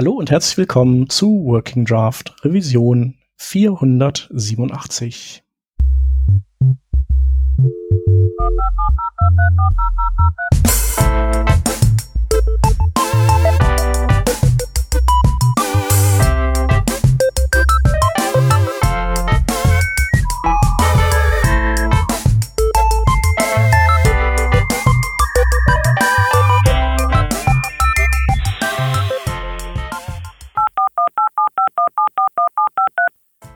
Hallo und herzlich willkommen zu Working Draft Revision 487.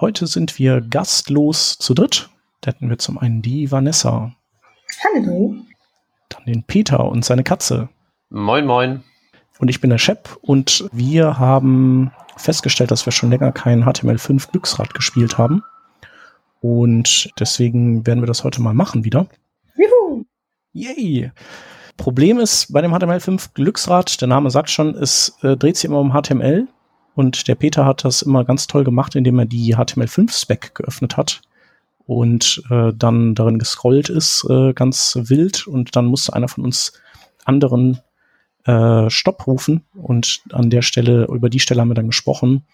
Heute sind wir gastlos zu dritt. Da hätten wir zum einen die Vanessa. Hallo. Dann den Peter und seine Katze. Moin, moin. Und ich bin der Shep und wir haben festgestellt, dass wir schon länger kein HTML5 Glücksrad gespielt haben. Und deswegen werden wir das heute mal machen wieder. Juhu. Yay! Problem ist bei dem HTML5 Glücksrad, der Name sagt schon, es äh, dreht sich immer um HTML und der Peter hat das immer ganz toll gemacht, indem er die HTML5-Spec geöffnet hat und äh, dann darin gescrollt ist, äh, ganz wild. Und dann musste einer von uns anderen äh, Stopp rufen. Und an der Stelle, über die Stelle haben wir dann gesprochen.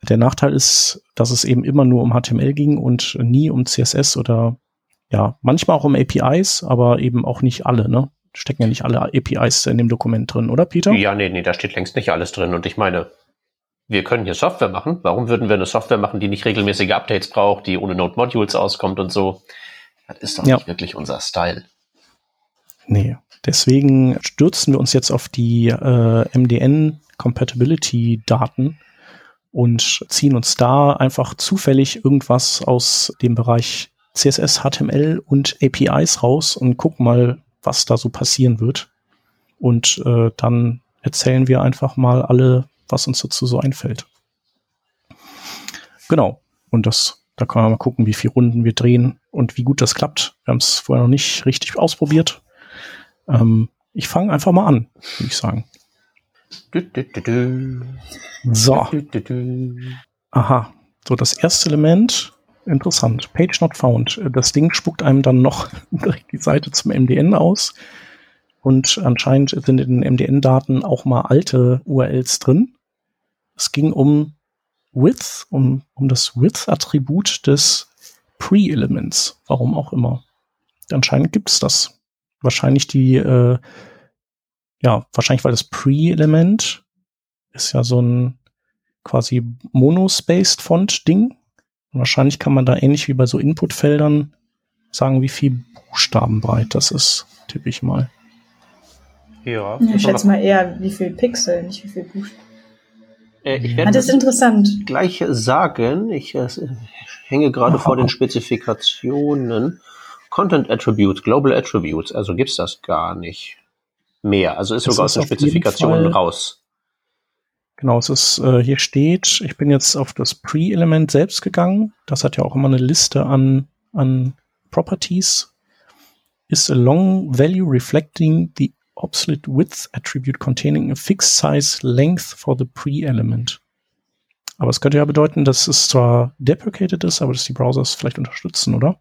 Der Nachteil ist, dass es eben immer nur um HTML ging und nie um CSS oder ja, manchmal auch um APIs, aber eben auch nicht alle, ne? Stecken ja nicht alle APIs in dem Dokument drin, oder Peter? Ja, nee, nee, da steht längst nicht alles drin. Und ich meine, wir können hier Software machen. Warum würden wir eine Software machen, die nicht regelmäßige Updates braucht, die ohne Node Modules auskommt und so? Das ist doch ja. nicht wirklich unser Style. Nee, deswegen stürzen wir uns jetzt auf die äh, MDN Compatibility Daten und ziehen uns da einfach zufällig irgendwas aus dem Bereich CSS, HTML und APIs raus und gucken mal, was da so passieren wird. Und äh, dann erzählen wir einfach mal alle was uns dazu so einfällt. Genau. Und das, da kann man mal gucken, wie viele Runden wir drehen und wie gut das klappt. Wir haben es vorher noch nicht richtig ausprobiert. Ähm, ich fange einfach mal an, würde ich sagen. So. Aha. So, das erste Element. Interessant. Page not found. Das Ding spuckt einem dann noch direkt die Seite zum MDN aus. Und anscheinend sind in den MDN-Daten auch mal alte URLs drin. Es ging um Width, um, um das Width-Attribut des Pre-Elements. Warum auch immer. Anscheinend gibt es das. Wahrscheinlich die, äh, ja, wahrscheinlich weil das Pre-Element ist ja so ein quasi monospaced Font-Ding. Wahrscheinlich kann man da ähnlich wie bei so Inputfeldern sagen, wie viel Buchstaben breit das ist, tippe ich mal. Ja ich schätze mal eher, wie viel Pixel, nicht wie viel Buchstaben. Äh, ich werde ah, das, das interessant. gleich sagen. Ich äh, hänge gerade oh. vor den Spezifikationen. Content Attributes, Global Attributes, also gibt's das gar nicht mehr. Also ist das sogar ist aus den Spezifikationen raus. Genau, es ist, äh, hier steht, ich bin jetzt auf das Pre-Element selbst gegangen. Das hat ja auch immer eine Liste an, an Properties. Is a long value reflecting the obsolete width attribute containing a fixed size length for the pre-element. Aber es könnte ja bedeuten, dass es zwar deprecated ist, aber dass die Browser es vielleicht unterstützen, oder?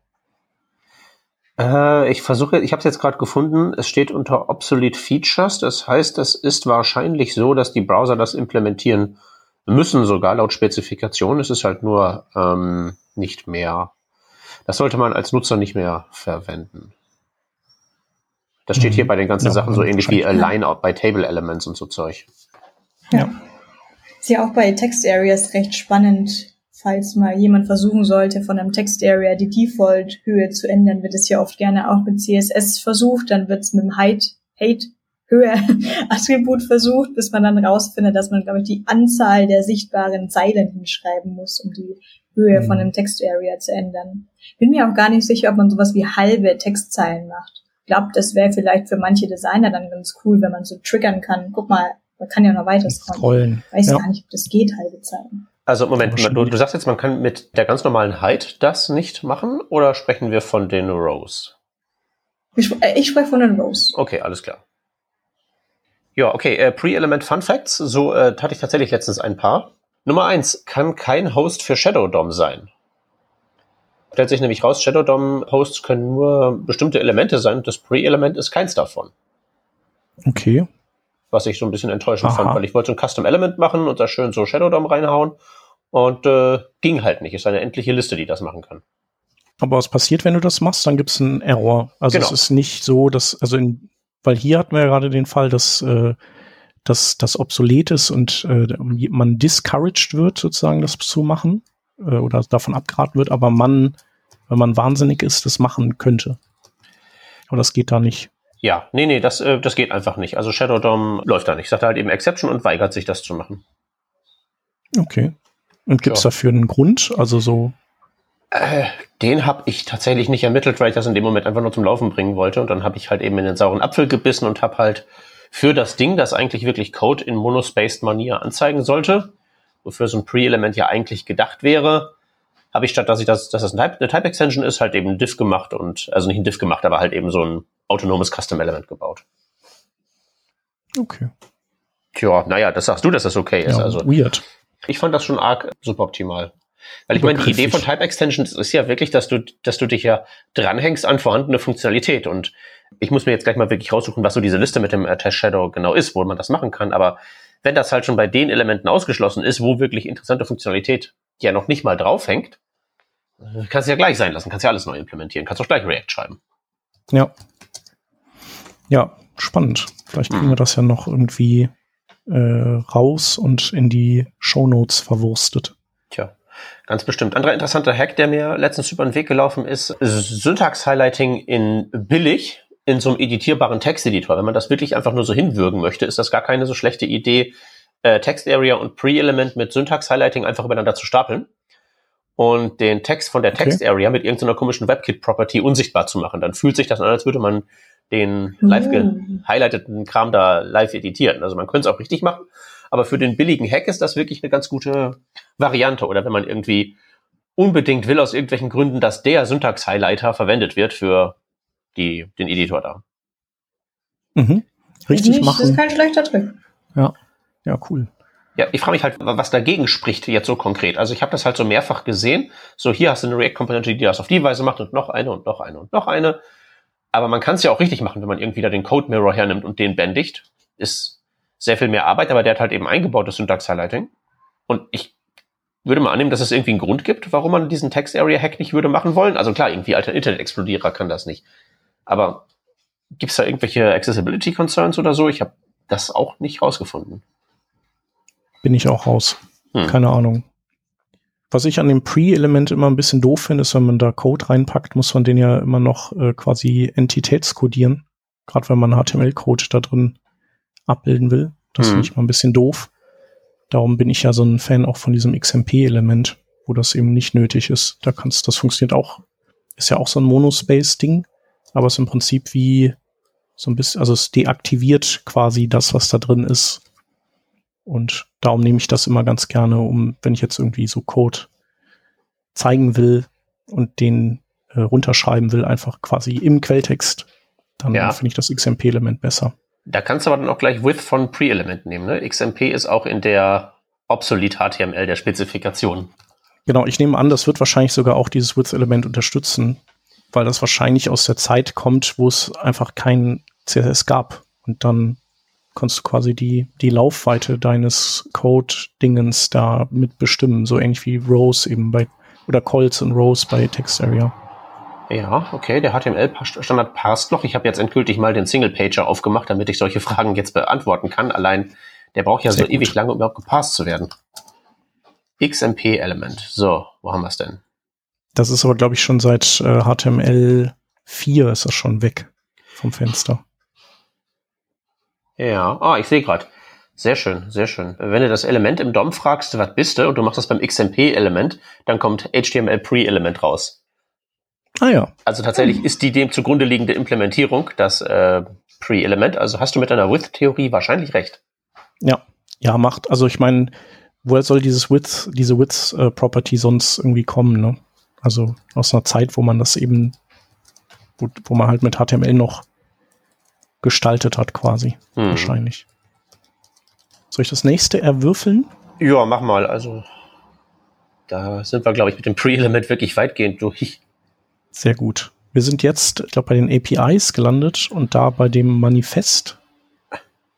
Äh, ich versuche, ich habe es jetzt gerade gefunden. Es steht unter obsolete features. Das heißt, es ist wahrscheinlich so, dass die Browser das implementieren müssen, sogar laut Spezifikation. Es ist halt nur ähm, nicht mehr. Das sollte man als Nutzer nicht mehr verwenden. Das steht hier mhm. bei den ganzen ja, Sachen so ähnlich wie Align bei Table Elements und so Zeug. Ja. Ist ja auch bei Text Areas recht spannend, falls mal jemand versuchen sollte, von einem Text Area die Default-Höhe zu ändern, wird es ja oft gerne auch mit CSS versucht, dann wird es mit dem Height, Height, Höhe Attribut versucht, bis man dann rausfindet, dass man, glaube ich, die Anzahl der sichtbaren Zeilen hinschreiben muss, um die Höhe mhm. von einem Text Area zu ändern. Bin mir auch gar nicht sicher, ob man sowas wie halbe Textzeilen macht glaube, das wäre vielleicht für manche Designer dann ganz cool, wenn man so triggern kann. Guck mal, man kann ja noch weiter scrollen. Weiß ja. gar nicht, ob das geht, halbe Zeilen. Also Moment, du, du, sagst jetzt, man kann mit der ganz normalen Height das nicht machen oder sprechen wir von den Rows? Ich, äh, ich spreche von den Rows. Okay, alles klar. Ja, okay, äh, Pre-Element Fun Facts, so äh, hatte ich tatsächlich letztens ein paar. Nummer eins, kann kein Host für Shadow DOM sein. Stellt sich nämlich raus, Shadow DOM Hosts können nur bestimmte Elemente sein und das Pre-Element ist keins davon. Okay. Was ich so ein bisschen enttäuschend Aha. fand, weil ich wollte so ein Custom Element machen und da schön so Shadow DOM reinhauen und äh, ging halt nicht. Ist eine endliche Liste, die das machen kann. Aber was passiert, wenn du das machst? Dann gibt es einen Error. Also genau. es ist nicht so, dass, also in, weil hier hatten wir ja gerade den Fall, dass, äh, dass das obsolet ist und äh, man discouraged wird, sozusagen das zu machen äh, oder davon abgeraten wird, aber man, wenn man wahnsinnig ist, das machen könnte. Aber das geht da nicht. Ja, nee, nee, das, äh, das geht einfach nicht. Also Shadow DOM läuft da nicht. Sagt halt eben Exception und weigert sich, das zu machen. Okay. Und gibt es ja. dafür einen Grund? Also so. Äh, den habe ich tatsächlich nicht ermittelt, weil ich das in dem Moment einfach nur zum Laufen bringen wollte. Und dann habe ich halt eben in den sauren Apfel gebissen und habe halt für das Ding, das eigentlich wirklich Code in monospaced Manier anzeigen sollte, wofür so ein Pre-Element ja eigentlich gedacht wäre, habe ich statt, dass ich das, dass das eine Type, eine Type Extension ist, halt eben ein Diff gemacht und, also nicht ein Diff gemacht, aber halt eben so ein autonomes Custom Element gebaut. Okay. Tja, naja, das sagst du, dass das okay ist. Ja, also, weird. Ich fand das schon arg suboptimal. Weil ich meine, die Idee von Type Extensions ist ja wirklich, dass du, dass du dich ja dranhängst an vorhandene Funktionalität. Und ich muss mir jetzt gleich mal wirklich raussuchen, was so diese Liste mit dem Attach Shadow genau ist, wo man das machen kann. Aber wenn das halt schon bei den Elementen ausgeschlossen ist, wo wirklich interessante Funktionalität ja noch nicht mal draufhängt, äh, kannst du ja gleich sein lassen, kannst ja alles neu implementieren, kannst auch gleich React schreiben. Ja. Ja, spannend. Vielleicht kriegen wir das ja noch irgendwie äh, raus und in die Show Notes verwurstet. Tja, ganz bestimmt. Anderer interessanter Hack, der mir letztens über den Weg gelaufen ist, Syntax-Highlighting in billig in so einem editierbaren Texteditor. Wenn man das wirklich einfach nur so hinwürgen möchte, ist das gar keine so schlechte Idee, äh, Text Area und Pre-Element mit Syntax-Highlighting einfach übereinander zu stapeln und den Text von der Text Area mit irgendeiner komischen WebKit-Property unsichtbar zu machen. Dann fühlt sich das an, als würde man den live gehighlighteten Kram da live editieren. Also man könnte es auch richtig machen, aber für den billigen Hack ist das wirklich eine ganz gute Variante. Oder wenn man irgendwie unbedingt will aus irgendwelchen Gründen, dass der Syntax-Highlighter verwendet wird für die, den Editor da. Mhm. Richtig nicht, machen. Das ist kein schlechter Trick. Ja, ja, cool. Ja, ich frage mich halt, was dagegen spricht jetzt so konkret. Also ich habe das halt so mehrfach gesehen. So, hier hast du eine React-Komponente, die das auf die Weise macht und noch eine und noch eine und noch eine. Aber man kann es ja auch richtig machen, wenn man irgendwie da den Code Mirror hernimmt und den bändigt. Ist sehr viel mehr Arbeit, aber der hat halt eben eingebautes Syntax-Highlighting. Und ich würde mal annehmen, dass es irgendwie einen Grund gibt, warum man diesen Text-Area-Hack nicht würde machen wollen. Also klar, irgendwie alter Internet-Explodierer kann das nicht. Aber gibt es da irgendwelche Accessibility-Concerns oder so? Ich habe das auch nicht rausgefunden. Bin ich auch raus. Hm. Keine Ahnung. Was ich an dem Pre-Element immer ein bisschen doof finde, ist, wenn man da Code reinpackt, muss man den ja immer noch äh, quasi entitätskodieren. Gerade wenn man HTML-Code da drin abbilden will. Das mhm. finde ich mal ein bisschen doof. Darum bin ich ja so ein Fan auch von diesem XMP-Element, wo das eben nicht nötig ist. Da kannst, das funktioniert auch, ist ja auch so ein Monospace-Ding, aber es ist im Prinzip wie so ein bisschen, also es deaktiviert quasi das, was da drin ist und darum nehme ich das immer ganz gerne, um, wenn ich jetzt irgendwie so Code zeigen will und den äh, runterschreiben will, einfach quasi im Quelltext, dann ja. finde ich das XMP-Element besser. Da kannst du aber dann auch gleich with von Pre-Element nehmen. Ne? XMP ist auch in der obsolete HTML der Spezifikation. Genau, ich nehme an, das wird wahrscheinlich sogar auch dieses with-Element unterstützen, weil das wahrscheinlich aus der Zeit kommt, wo es einfach kein CSS gab. Und dann kannst du quasi die, die Laufweite deines Code-Dingens da mit bestimmen, so ähnlich wie Rows eben bei, oder Calls und Rows bei Text Area. Ja, okay, der HTML-Standard passt noch. Ich habe jetzt endgültig mal den Single-Pager aufgemacht, damit ich solche Fragen jetzt beantworten kann. Allein, der braucht ja Sehr so gut. ewig lange, um überhaupt gepasst zu werden. XMP-Element. So, wo haben wir es denn? Das ist aber, glaube ich, schon seit äh, HTML 4 ist das schon weg vom Fenster. Ja, ah, ich sehe gerade. Sehr schön, sehr schön. Wenn du das Element im DOM fragst, was bist du, und du machst das beim XMP-Element, dann kommt HTML-Pre-Element raus. Ah ja. Also tatsächlich ist die dem zugrunde liegende Implementierung das äh, Pre-Element. Also hast du mit deiner With-Theorie wahrscheinlich recht. Ja, ja, macht. Also ich meine, woher soll dieses Width, diese Width-Property sonst irgendwie kommen, ne? Also aus einer Zeit, wo man das eben, wo, wo man halt mit HTML noch gestaltet hat, quasi. Hm. Wahrscheinlich. Soll ich das nächste erwürfeln? Ja, mach mal. Also, da sind wir, glaube ich, mit dem Pre-Element wirklich weitgehend durch. Sehr gut. Wir sind jetzt, ich glaube, bei den APIs gelandet und da bei dem Manifest,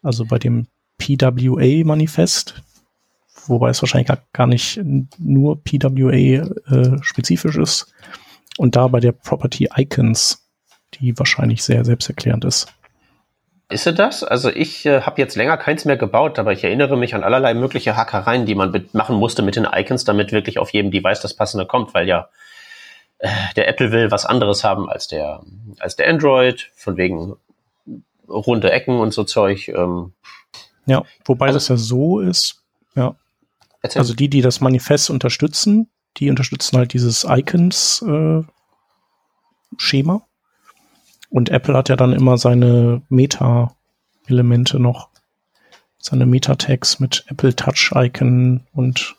also bei dem PWA-Manifest, wobei es wahrscheinlich gar, gar nicht nur PWA äh, spezifisch ist. Und da bei der Property Icons, die wahrscheinlich sehr selbsterklärend ist. Ist sie das? Also ich äh, habe jetzt länger keins mehr gebaut, aber ich erinnere mich an allerlei mögliche Hackereien, die man machen musste mit den Icons, damit wirklich auf jedem Device das passende kommt, weil ja äh, der Apple will was anderes haben als der als der Android, von wegen runde Ecken und so Zeug. Ähm. Ja, wobei also, das ja so ist, ja, Erzähl. Also die, die das Manifest unterstützen, die unterstützen halt dieses Icons-Schema. Äh, und Apple hat ja dann immer seine Meta-Elemente noch. Seine Meta-Tags mit Apple Touch-Icon und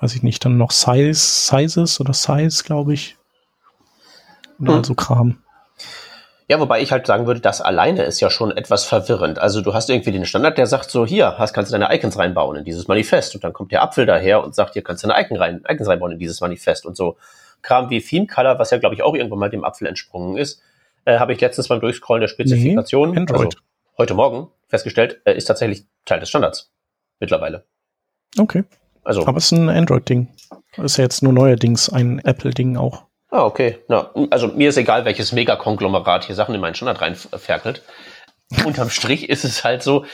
weiß ich nicht, dann noch Size, Sizes oder Size, glaube ich. Und hm. also Kram. Ja, wobei ich halt sagen würde, das alleine ist ja schon etwas verwirrend. Also du hast irgendwie den Standard, der sagt so, hier, hast, kannst du deine Icons reinbauen in dieses Manifest. Und dann kommt der Apfel daher und sagt, hier kannst du deine Icon rein, Icons reinbauen in dieses Manifest. Und so Kram wie Theme Color, was ja, glaube ich, auch irgendwann mal dem Apfel entsprungen ist, äh, habe ich letztens beim Durchscrollen der Spezifikation, nee, also heute Morgen, festgestellt, äh, ist tatsächlich Teil des Standards mittlerweile. Okay. Also, Aber es ist ein Android-Ding. Ist ja jetzt nur neuerdings ein Apple-Ding auch. Ah, okay. Na, also mir ist egal, welches Megakonglomerat hier Sachen in meinen Standard reinferkelt. Unterm Strich ist es halt so,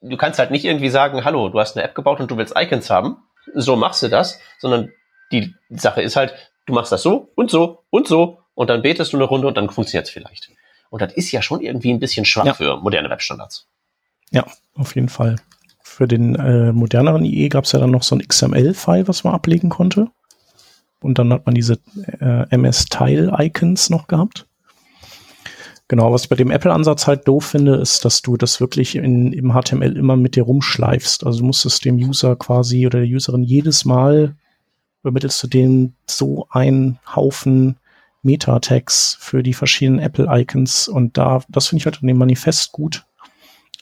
du kannst halt nicht irgendwie sagen, hallo, du hast eine App gebaut und du willst Icons haben. So machst du das, sondern die Sache ist halt, du machst das so und so und so und dann betest du eine Runde und dann funktioniert es vielleicht. Und das ist ja schon irgendwie ein bisschen schwach ja. für moderne Webstandards. Ja, auf jeden Fall. Für den äh, moderneren IE gab es ja dann noch so ein XML-File, was man ablegen konnte. Und dann hat man diese äh, MS-Tile-Icons noch gehabt. Genau, was ich bei dem Apple-Ansatz halt doof finde, ist, dass du das wirklich in, im HTML immer mit dir rumschleifst. Also du musst es dem User quasi oder der Userin jedes Mal übermittelst du denen so einen Haufen Meta-Tags für die verschiedenen Apple-Icons. Und da, das finde ich halt in dem Manifest gut,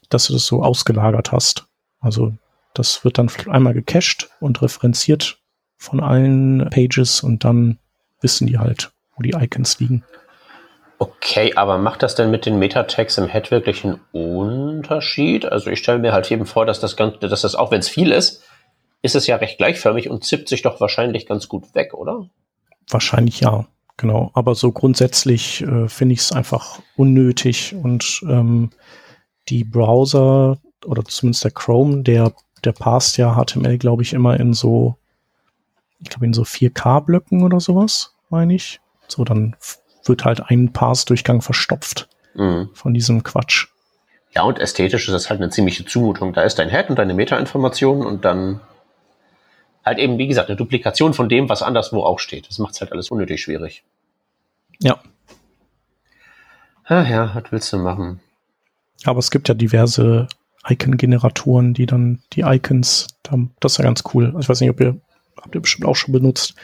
dass du das so ausgelagert hast. Also das wird dann einmal gecached und referenziert von allen Pages und dann wissen die halt, wo die Icons liegen. Okay, aber macht das denn mit den Meta-Tags im Head wirklich einen Unterschied? Also ich stelle mir halt eben vor, dass das Ganze, dass das auch wenn es viel ist, ist es ja recht gleichförmig und zippt sich doch wahrscheinlich ganz gut weg, oder? Wahrscheinlich ja, genau. Aber so grundsätzlich äh, finde ich es einfach unnötig und ähm, die Browser oder zumindest der Chrome, der der passt ja HTML, glaube ich, immer in so ich glaube, in so 4K-Blöcken oder sowas, meine ich. So, dann wird halt ein Parse-Durchgang verstopft mhm. von diesem Quatsch. Ja, und ästhetisch ist das halt eine ziemliche Zumutung. Da ist dein Head und deine Meta-Information und dann halt eben, wie gesagt, eine Duplikation von dem, was anderswo auch steht. Das macht es halt alles unnötig schwierig. Ja. Ach ja, was willst du machen? Aber es gibt ja diverse Icon-Generatoren, die dann die Icons, das ist ja ganz cool. Ich weiß nicht, ob ihr habt ihr bestimmt auch schon benutzt,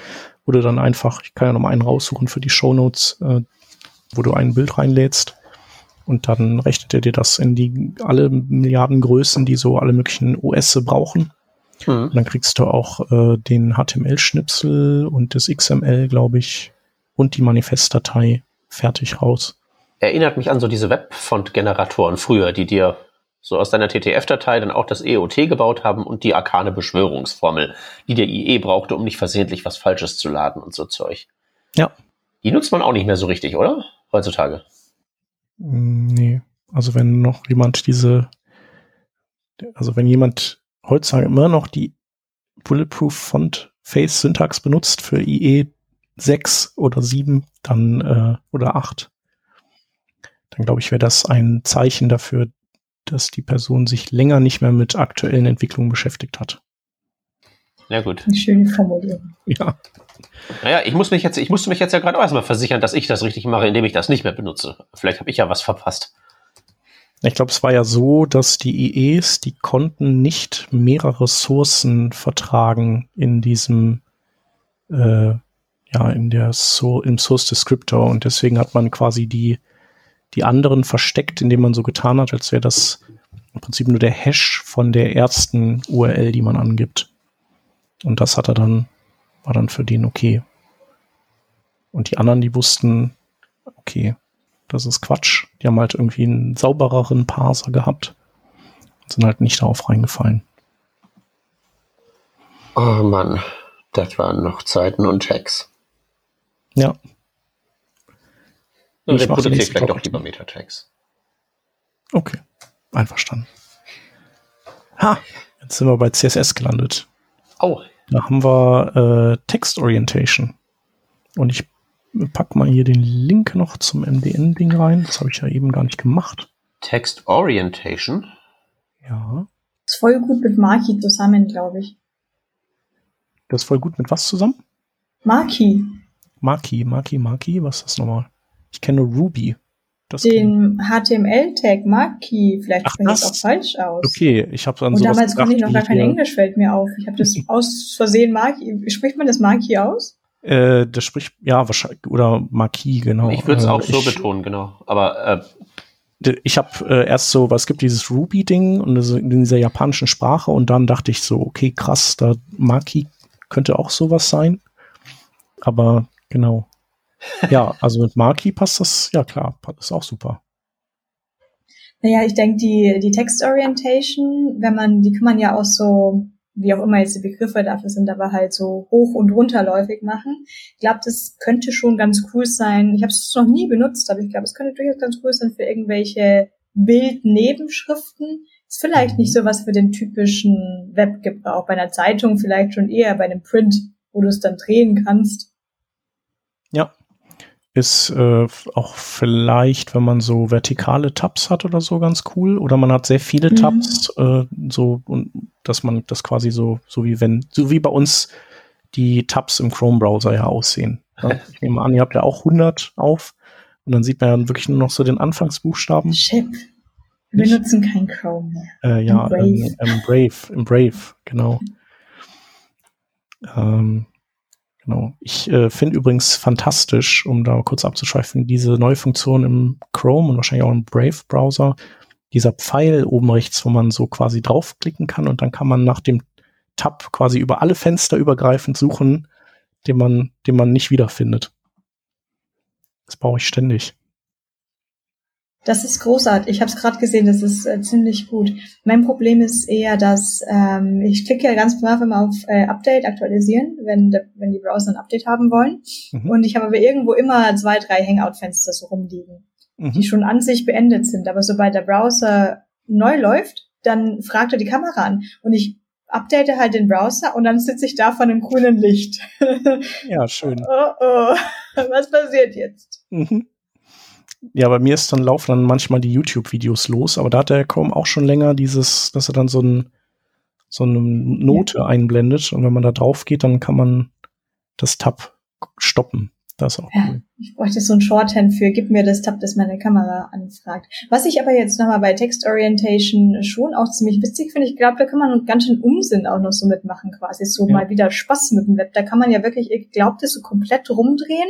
wo du dann einfach, ich kann ja noch mal einen raussuchen für die Show Notes, äh, wo du ein Bild reinlädst und dann rechnet er dir das in die alle Milliarden Größen, die so alle möglichen OS brauchen. Mhm. Und dann kriegst du auch äh, den HTML-Schnipsel und das XML, glaube ich, und die Manifestdatei fertig raus. Erinnert mich an so diese Webfont-Generatoren früher, die dir so aus deiner TTF-Datei dann auch das EOT gebaut haben und die arkane Beschwörungsformel, die der IE brauchte, um nicht versehentlich was Falsches zu laden und so Zeug. Ja. Die nutzt man auch nicht mehr so richtig, oder? Heutzutage. Nee. Also wenn noch jemand diese, also wenn jemand heutzutage immer noch die Bulletproof Font Face Syntax benutzt für IE 6 oder 7, dann äh, oder 8, dann glaube ich, wäre das ein Zeichen dafür, dass die Person sich länger nicht mehr mit aktuellen Entwicklungen beschäftigt hat. Ja, gut. Eine schöne Formulierung. Ja. Naja, ich muss mich jetzt, ich musste mich jetzt ja gerade auch erstmal versichern, dass ich das richtig mache, indem ich das nicht mehr benutze. Vielleicht habe ich ja was verpasst. Ich glaube, es war ja so, dass die IEs, die konnten nicht mehrere Ressourcen vertragen in diesem, äh, ja, in der so im Source Descriptor und deswegen hat man quasi die, die anderen versteckt, indem man so getan hat, als wäre das im Prinzip nur der Hash von der ersten URL, die man angibt. Und das hat er dann, war dann für den okay. Und die anderen, die wussten, okay, das ist Quatsch. Die haben halt irgendwie einen saubereren Parser gehabt und sind halt nicht darauf reingefallen. Oh Mann, das waren noch Zeiten und Tags. Ja. Und ich produziere vielleicht doch lieber Meta-Tags. Okay, einverstanden. Ha, jetzt sind wir bei CSS gelandet. Oh. Da haben wir äh, Text Orientation. Und ich pack mal hier den Link noch zum MDN-Ding rein. Das habe ich ja eben gar nicht gemacht. Text Orientation? Ja. ist voll gut mit Marki zusammen, glaube ich. Das ist voll gut mit was zusammen? Marki. Marki, Marki, Marki, was ist das nochmal? Ich kenne nur Ruby. Das Den HTML-Tag Marki, vielleicht spreche ich auch falsch aus. Okay, ich habe dann Und damals konnte ich noch gar kein Englisch, fällt mir auf. Ich habe das aus Versehen Marki. Spricht man das Marki aus? Äh, das spricht, ja, wahrscheinlich, oder Marquis, genau. Ich würde es auch äh, so betonen, genau. Aber äh, ich habe äh, erst so, was gibt dieses Ruby-Ding und in dieser japanischen Sprache und dann dachte ich so, okay, krass, da Maki könnte auch sowas sein. Aber genau. Ja, also mit Maki passt das, ja klar, ist auch super. Naja, ich denke, die, die Text-Orientation, wenn man, die kann man ja auch so wie auch immer jetzt die Begriffe dafür sind, aber halt so hoch- und runterläufig machen. Ich glaube, das könnte schon ganz cool sein. Ich habe es noch nie benutzt, aber ich glaube, es könnte durchaus ganz cool sein für irgendwelche Bildnebenschriften. Ist vielleicht nicht so was für den typischen Webgebrauch. Bei einer Zeitung vielleicht schon eher bei einem Print, wo du es dann drehen kannst. Ist äh, auch vielleicht, wenn man so vertikale Tabs hat oder so, ganz cool. Oder man hat sehr viele mhm. Tabs, äh, so und dass man das quasi so, so wie wenn, so wie bei uns die Tabs im Chrome-Browser ja aussehen. Ja, ich nehme an, ihr habt ja auch 100 auf und dann sieht man ja wirklich nur noch so den Anfangsbuchstaben. Chip. Wir benutzen kein Chrome mehr. Äh, ja, Brave. Ähm, ähm, Brave, im Brave, genau. ähm, Genau. Ich äh, finde übrigens fantastisch, um da kurz abzuschweifen, diese neue Funktion im Chrome und wahrscheinlich auch im Brave-Browser, dieser Pfeil oben rechts, wo man so quasi draufklicken kann und dann kann man nach dem Tab quasi über alle Fenster übergreifend suchen, den man, den man nicht wiederfindet. Das brauche ich ständig. Das ist großartig. Ich habe es gerade gesehen, das ist äh, ziemlich gut. Mein Problem ist eher, dass ähm, ich klicke ja ganz brav immer auf äh, Update, aktualisieren, wenn, de, wenn die Browser ein Update haben wollen. Mhm. Und ich habe aber irgendwo immer zwei, drei Hangout-Fenster so rumliegen, mhm. die schon an sich beendet sind. Aber sobald der Browser neu läuft, dann fragt er die Kamera an. Und ich update halt den Browser und dann sitze ich da von einem grünen Licht. ja, schön. Oh, oh. Was passiert jetzt? Mhm. Ja, bei mir ist dann laufen dann manchmal die YouTube-Videos los, aber da hat der Chrome auch schon länger dieses, dass er dann so, ein, so eine Note ja. einblendet und wenn man da drauf geht, dann kann man das Tab stoppen. Das auch ja, cool. Ich bräuchte so ein Shorthand für, gib mir das Tab, das meine Kamera anfragt. Was ich aber jetzt nochmal bei Text Orientation schon auch ziemlich witzig finde, ich glaube, da kann man ganz schön Unsinn auch noch so mitmachen quasi. So ja. mal wieder Spaß mit dem Web. Da kann man ja wirklich, ich glaube, das so komplett rumdrehen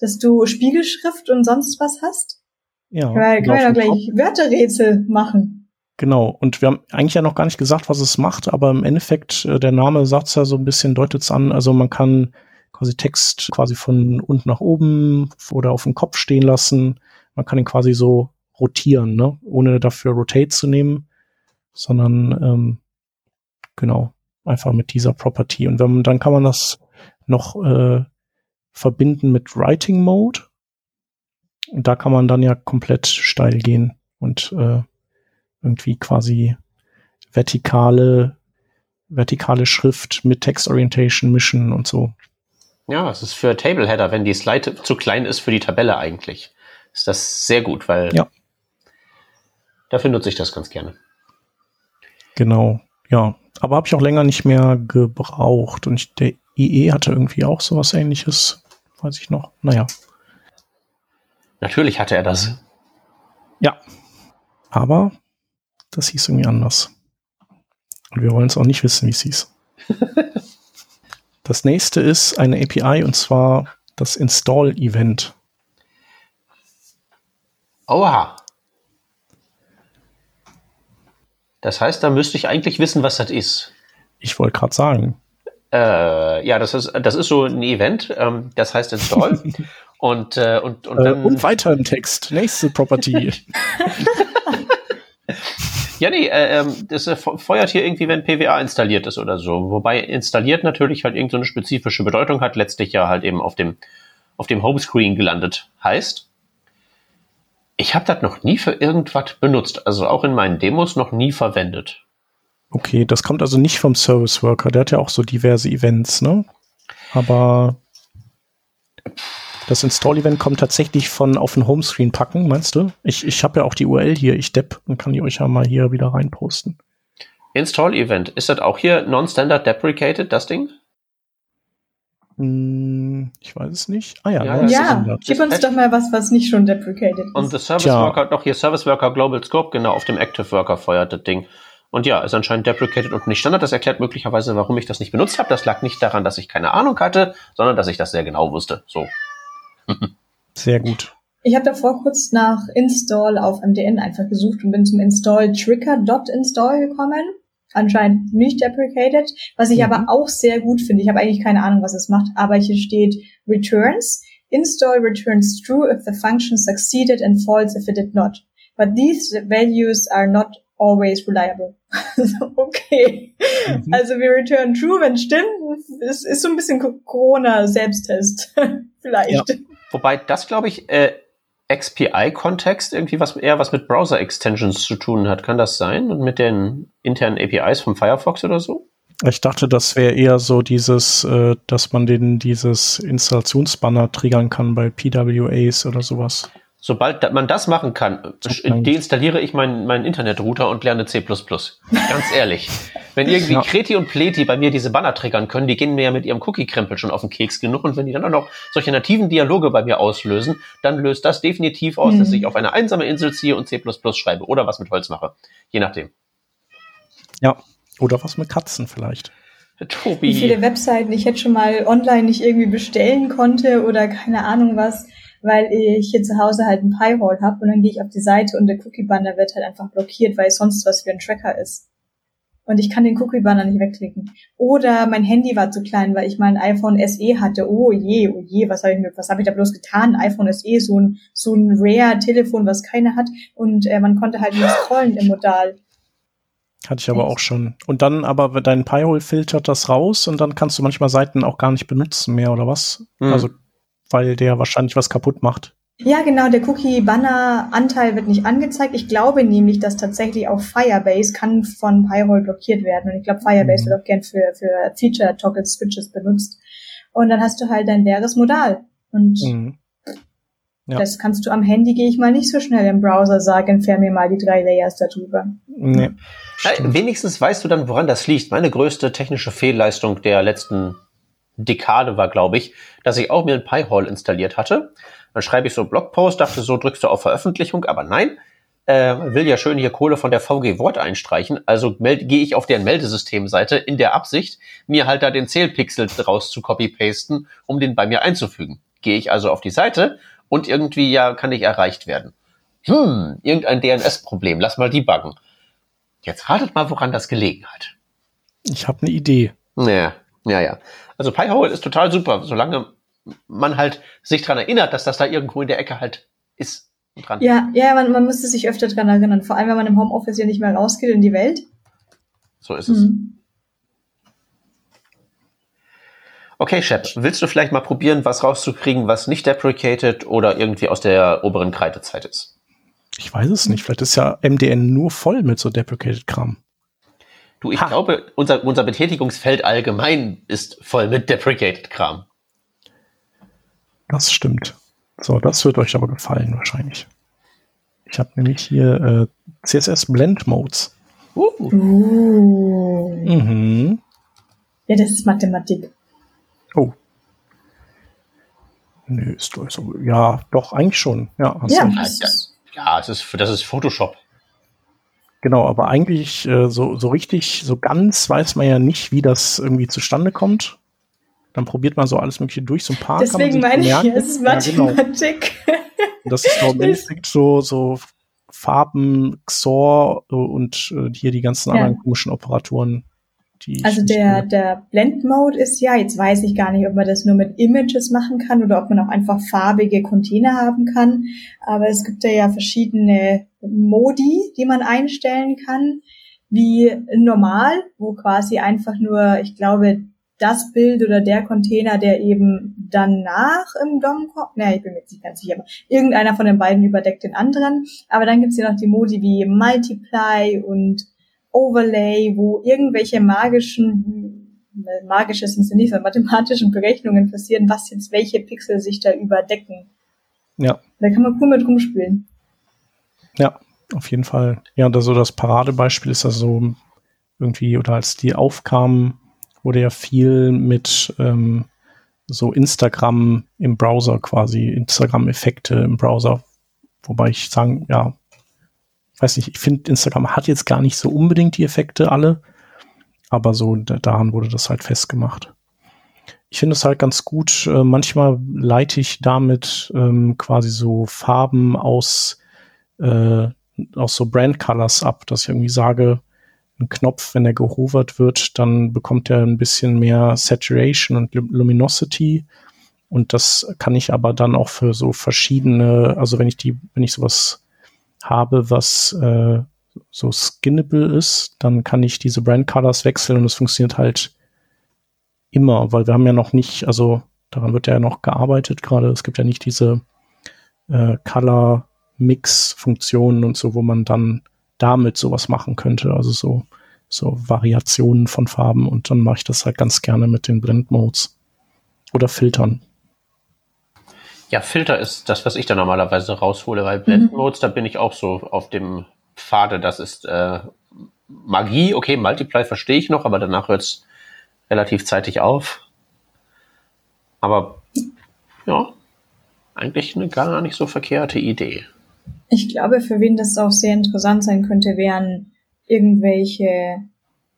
dass du Spiegelschrift und sonst was hast? Ja. Weil können wir ja gleich Wörterrätsel machen. Genau, und wir haben eigentlich ja noch gar nicht gesagt, was es macht, aber im Endeffekt, äh, der Name sagt es ja so ein bisschen, deutet es an, also man kann quasi Text quasi von unten nach oben oder auf dem Kopf stehen lassen. Man kann ihn quasi so rotieren, ne? ohne dafür Rotate zu nehmen, sondern ähm, genau, einfach mit dieser Property. Und wenn, dann kann man das noch äh, verbinden mit Writing Mode. Und da kann man dann ja komplett steil gehen und äh, irgendwie quasi vertikale, vertikale Schrift mit Text Orientation mischen und so. Ja, es ist für Table Header, wenn die Slide zu klein ist für die Tabelle eigentlich, ist das sehr gut, weil ja. dafür nutze ich das ganz gerne. Genau, ja. Aber habe ich auch länger nicht mehr gebraucht. Und ich, der IE hatte irgendwie auch sowas ähnliches, weiß ich noch. Naja. Natürlich hatte er das. Ja. Aber das hieß irgendwie anders. Und wir wollen es auch nicht wissen, wie es hieß. das nächste ist eine API und zwar das Install-Event. Oha. Das heißt, da müsste ich eigentlich wissen, was das ist. Ich wollte gerade sagen. Äh, ja, das ist, das ist so ein Event, ähm, das heißt Install. und, äh, und, und, Äh, dann, und weiter im Text. Nächste Property. Ja, nee, äh, ähm, das äh, fe- feuert hier irgendwie, wenn PWA installiert ist oder so. Wobei installiert natürlich halt irgendeine so eine spezifische Bedeutung hat, letztlich ja halt eben auf dem, auf dem Homescreen gelandet heißt. Ich habe das noch nie für irgendwas benutzt, also auch in meinen Demos noch nie verwendet. Okay, das kommt also nicht vom Service Worker. Der hat ja auch so diverse Events, ne? Aber das Install-Event kommt tatsächlich von auf den Homescreen packen, meinst du? Ich, ich habe ja auch die URL hier, ich depp, und kann die euch ja mal hier wieder reinposten. Install Event, ist das auch hier non-standard deprecated, das Ding? Hm, ich weiß es nicht. Ah ja, Ja, ja, gib uns doch mal was, was nicht schon deprecated Und ist. the Service Tja. Worker, doch hier Service Worker Global Scope, genau, auf dem Active Worker feuert das Ding. Und ja, ist anscheinend deprecated und nicht Standard. Das erklärt möglicherweise, warum ich das nicht benutzt habe. Das lag nicht daran, dass ich keine Ahnung hatte, sondern dass ich das sehr genau wusste. So. Sehr gut. Ich habe davor kurz nach Install auf MDN einfach gesucht und bin zum Install Trigger.install gekommen. Anscheinend nicht deprecated. Was ich Mhm. aber auch sehr gut finde, ich habe eigentlich keine Ahnung, was es macht, aber hier steht Returns. Install returns true if the function succeeded and false if it did not. But these values are not always reliable. okay. Mhm. Also wir return true, wenn es stimmt. Es ist so ein bisschen Corona-Selbsttest. Vielleicht. Wobei das, glaube ich, äh, XPI-Kontext irgendwie was eher was mit Browser-Extensions zu tun hat. Kann das sein? Und mit den internen APIs vom Firefox oder so? Ich dachte, das wäre eher so dieses, äh, dass man den dieses Installationsbanner triggern kann bei PWAs oder sowas. Sobald man das machen kann, Sozusagen. deinstalliere ich meinen, meinen Internetrouter und lerne C++. Ganz ehrlich. Wenn irgendwie Ja. Kreti und Pleti bei mir diese Banner triggern können, die gehen mir ja mit ihrem Cookie-Krempel schon auf den Keks genug. Und wenn die dann auch noch solche nativen Dialoge bei mir auslösen, dann löst das definitiv aus, dass Mhm. ich auf eine einsame Insel ziehe und C++ schreibe oder was mit Holz mache. Je nachdem. Ja. Oder was mit Katzen vielleicht. Tobi. wie viele Webseiten ich jetzt schon mal online nicht irgendwie bestellen konnte oder keine Ahnung was, weil ich hier zu Hause halt ein Pi-Hole habe und dann gehe ich auf die Seite und der Cookie-Banner wird halt einfach blockiert, weil es sonst was für ein Tracker ist. Und ich kann den Cookie-Banner nicht wegklicken. Oder mein Handy war zu klein, weil ich mal ein iPhone SE hatte. Oh je, oh je, was habe ich mir, was habe ich da bloß getan? Ein iPhone SE, so ein, so ein Rare-Telefon, was keiner hat. Und äh, man konnte halt nicht scrollen im Modal. Hatte ich aber Echt? auch schon. Und dann aber dein Pi-Hole filtert das raus und dann kannst du manchmal Seiten auch gar nicht benutzen mehr oder was? Hm. Also, weil der wahrscheinlich was kaputt macht. Ja, genau, der Cookie-Banner-Anteil wird nicht angezeigt. Ich glaube nämlich, dass tatsächlich auch Firebase kann von Pi-hole blockiert werden. Und ich glaube, Firebase Mhm. wird auch gern für, für Feature-Toggle-Switches benutzt. Und dann hast du halt dein leeres Modal. Und Mhm. Ja. das kannst du am Handy, gehe ich mal nicht so schnell im Browser sagen, entferne mir mal die drei Layers darüber. Nee. Ja, wenigstens weißt du dann, woran das liegt. Meine größte technische Fehlleistung der letzten Dekade war, glaube ich, dass ich auch mir ein Pi-Hole installiert hatte. Dann schreibe ich so einen Blogpost, dachte so, drückst du auf Veröffentlichung, aber nein, äh, will ja schön hier Kohle von der VG Wort einstreichen, also gehe ich auf deren Meldesystemseite in der Absicht, mir halt da den Zählpixel draus zu copy-pasten, um den bei mir einzufügen. Gehe ich also auf die Seite und irgendwie ja kann ich erreicht werden. Hm, irgendein DNS-Problem, lass mal debuggen. Jetzt ratet mal, woran das gelegen hat. Ich habe eine Idee. Ja, ja, ja. Also Pi-hole ist total super, solange man halt sich dran erinnert, dass das da irgendwo in der Ecke halt ist. Dran. Ja, ja, man, man müsste sich öfter dran erinnern. Vor allem, wenn man im Homeoffice ja nicht mehr rausgeht in die Welt. So ist es. Mhm. Okay, Shep, willst du vielleicht mal probieren, was rauszukriegen, was nicht deprecated oder irgendwie aus der oberen Kreidezeit ist? Ich weiß es nicht. Vielleicht ist ja MDN nur voll mit so deprecated Kram. Du, ich Ha. glaube, unser, unser Betätigungsfeld allgemein ist voll mit deprecated Kram. Das stimmt. So, das wird euch aber gefallen wahrscheinlich. Ich habe nämlich hier äh, CSS Blend Modes. Uh. Uh. Mhm. Ja, das ist Mathematik. Oh. Nö, ist doch so. Ja, doch, eigentlich schon. Ja, hast Ja, ist, Ja, es ist, das ist Photoshop. Genau, aber eigentlich äh, so, so richtig, so ganz weiß man ja nicht, wie das irgendwie zustande kommt. Dann probiert man so alles Mögliche durch, so ein paar. Deswegen meine ich, ja, es ist Mathematik. Ja, genau. Das ist so im Endeffekt so, so Farben, XOR und äh, hier die ganzen ja. anderen komischen Operatoren. Die also der, der Blend Mode ist ja, jetzt weiß ich gar nicht, ob man das nur mit Images machen kann oder ob man auch einfach farbige Container haben kann. Aber es gibt ja, ja verschiedene Modi, die man einstellen kann, wie normal, wo quasi einfach nur, ich glaube, das Bild oder der Container, der eben danach im DOM kommt. Ne, ich bin mir jetzt nicht ganz sicher, aber irgendeiner von den beiden überdeckt den anderen. Aber dann gibt's ja noch die Modi wie Multiply und Overlay, wo irgendwelche magischen, magische sind sie nicht, sondern mathematischen Berechnungen passieren, was jetzt welche Pixel sich da überdecken. Ja. Da kann man cool mit rumspielen. Ja, auf jeden Fall. Ja, und so das Paradebeispiel ist also irgendwie, oder als die aufkamen, wurde ja viel mit ähm, so Instagram im Browser quasi, Instagram-Effekte im Browser. Wobei ich sagen, ja, weiß nicht, ich finde, Instagram hat jetzt gar nicht so unbedingt die Effekte alle, aber so daran wurde das halt festgemacht. Ich finde es halt ganz gut. Äh, manchmal leite ich damit ähm, quasi so Farben aus, äh, aus so Brand Colors ab, dass ich irgendwie sage, ein Knopf, wenn er gehovert wird, dann bekommt er ein bisschen mehr Saturation und Luminosity. Und das kann ich aber dann auch für so verschiedene, also wenn ich die, wenn ich sowas habe, was äh, so skinnable ist, dann kann ich diese Brand Colors wechseln und es funktioniert halt immer, weil wir haben ja noch nicht, also daran wird ja noch gearbeitet gerade. Es gibt ja nicht diese äh, Color Mix Funktionen und so, wo man dann damit sowas machen könnte. Also so, so Variationen von Farben und dann mache ich das halt ganz gerne mit den Blend Modes oder Filtern. Ja, Filter ist das, was ich da normalerweise raushole, weil Blend Modes, mhm. da bin ich auch so auf dem Pfade, das ist äh, Magie. Okay, Multiply verstehe ich noch, aber danach hört es relativ zeitig auf. Aber ja, eigentlich eine gar nicht so verkehrte Idee. Ich glaube, für wen das auch sehr interessant sein könnte, wären irgendwelche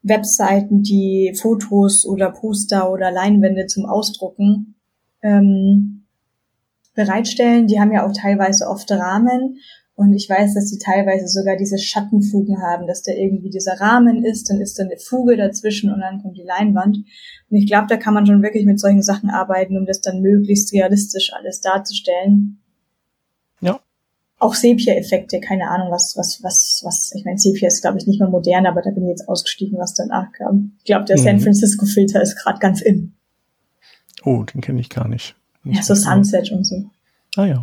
Webseiten, die Fotos oder Poster oder Leinwände zum Ausdrucken ähm, bereitstellen. Die haben ja auch teilweise oft Rahmen und ich weiß, dass sie teilweise sogar diese Schattenfugen haben, dass da irgendwie dieser Rahmen ist, dann ist da eine Fuge dazwischen und dann kommt die Leinwand. Und ich glaube, da kann man schon wirklich mit solchen Sachen arbeiten, um das dann möglichst realistisch alles darzustellen. Auch Sepia-Effekte, keine Ahnung, was, was, was, was, ich meine, Sepia ist, glaube ich, nicht mehr modern, aber da bin ich jetzt ausgestiegen, was danach kam. Ich glaube, der mhm. San Francisco-Filter ist gerade ganz in. Oh, den kenne ich gar nicht. nicht ja, so Sunset und so. Ah ja.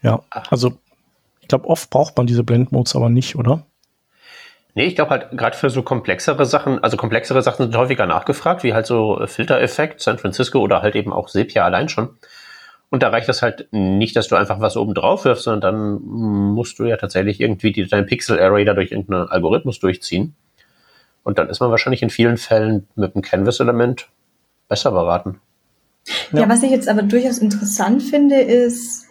Ja, also ich glaube, oft braucht man diese Blend-Modes aber nicht, oder? Nee, ich glaube halt gerade für so komplexere Sachen, also komplexere Sachen sind häufiger nachgefragt, wie halt so Filter-Effekt, San Francisco oder halt eben auch Sepia allein schon. Und da reicht das halt nicht, dass du einfach was oben drauf wirfst, sondern dann musst du ja tatsächlich irgendwie die, dein Pixel-Array dadurch irgendeinen Algorithmus durchziehen. Und dann ist man wahrscheinlich in vielen Fällen mit dem Canvas-Element besser beraten. Ja. ja, was ich jetzt aber durchaus interessant finde, ist,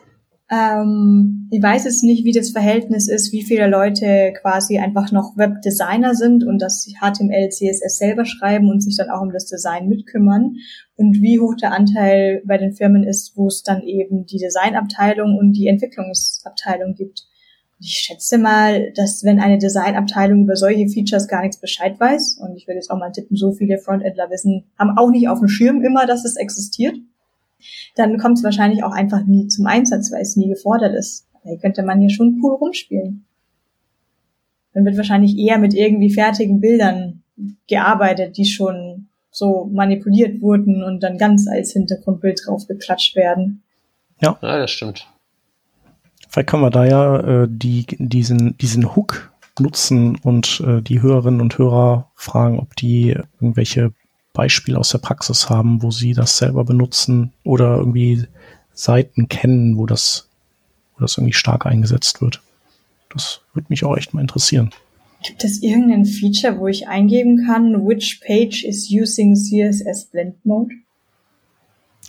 ähm, ich weiß jetzt nicht, wie das Verhältnis ist, wie viele Leute quasi einfach noch Webdesigner sind und das HTML, CSS selber schreiben und sich dann auch um das Design mitkümmern und wie hoch der Anteil bei den Firmen ist, wo es dann eben die Designabteilung und die Entwicklungsabteilung gibt. Und ich schätze mal, dass wenn eine Designabteilung über solche Features gar nichts Bescheid weiß, und ich würde jetzt auch mal tippen, so viele Frontendler wissen, haben auch nicht auf dem Schirm immer, dass es existiert dann kommt es wahrscheinlich auch einfach nie zum Einsatz, weil es nie gefordert ist. Da könnte man hier schon cool rumspielen. Dann wird wahrscheinlich eher mit irgendwie fertigen Bildern gearbeitet, die schon so manipuliert wurden und dann ganz als Hintergrundbild drauf geklatscht werden. Ja. ja, das stimmt. Vielleicht können wir da ja äh, die, diesen, diesen Hook nutzen und äh, die Hörerinnen und Hörer fragen, ob die irgendwelche Beispiel aus der Praxis haben, wo sie das selber benutzen oder irgendwie Seiten kennen, wo das, wo das irgendwie stark eingesetzt wird. Das würde mich auch echt mal interessieren. Gibt es irgendein Feature, wo ich eingeben kann, which page is using CSS Blend Mode?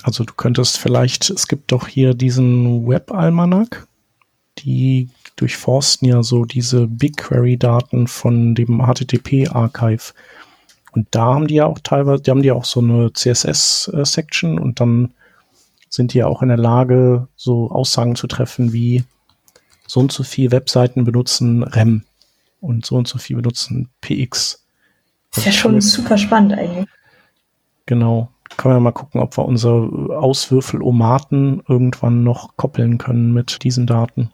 Also du könntest vielleicht, es gibt doch hier diesen Web-Almanac, die durchforsten ja so diese BigQuery-Daten von dem HTTP-Archive. Und da haben die ja auch teilweise, die haben die auch so eine CSS-Section und dann sind die ja auch in der Lage, so Aussagen zu treffen wie so und so viele Webseiten benutzen REM und so und so viel benutzen PX. Das ist ja schon super spannend eigentlich. Genau. Können wir mal gucken, ob wir unsere Auswürfel-Omaten irgendwann noch koppeln können mit diesen Daten.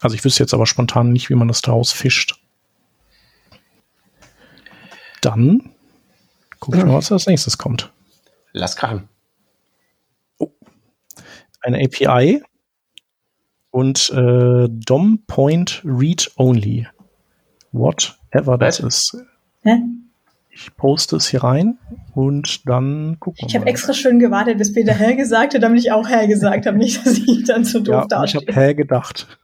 Also ich wüsste jetzt aber spontan nicht, wie man das daraus fischt. Dann gucken wir, was als nächstes kommt. Lass krachen. Oh. Eine API und äh, DOM Point Read Only. Whatever das ist. Hä? Ich poste es hier rein und dann gucken wir Ich habe extra schön gewartet, bis Peter Hell gesagt hat, damit ich auch Hell gesagt habe. Nicht, dass ich dann so doof ja, ich habe dastehe. hä gedacht.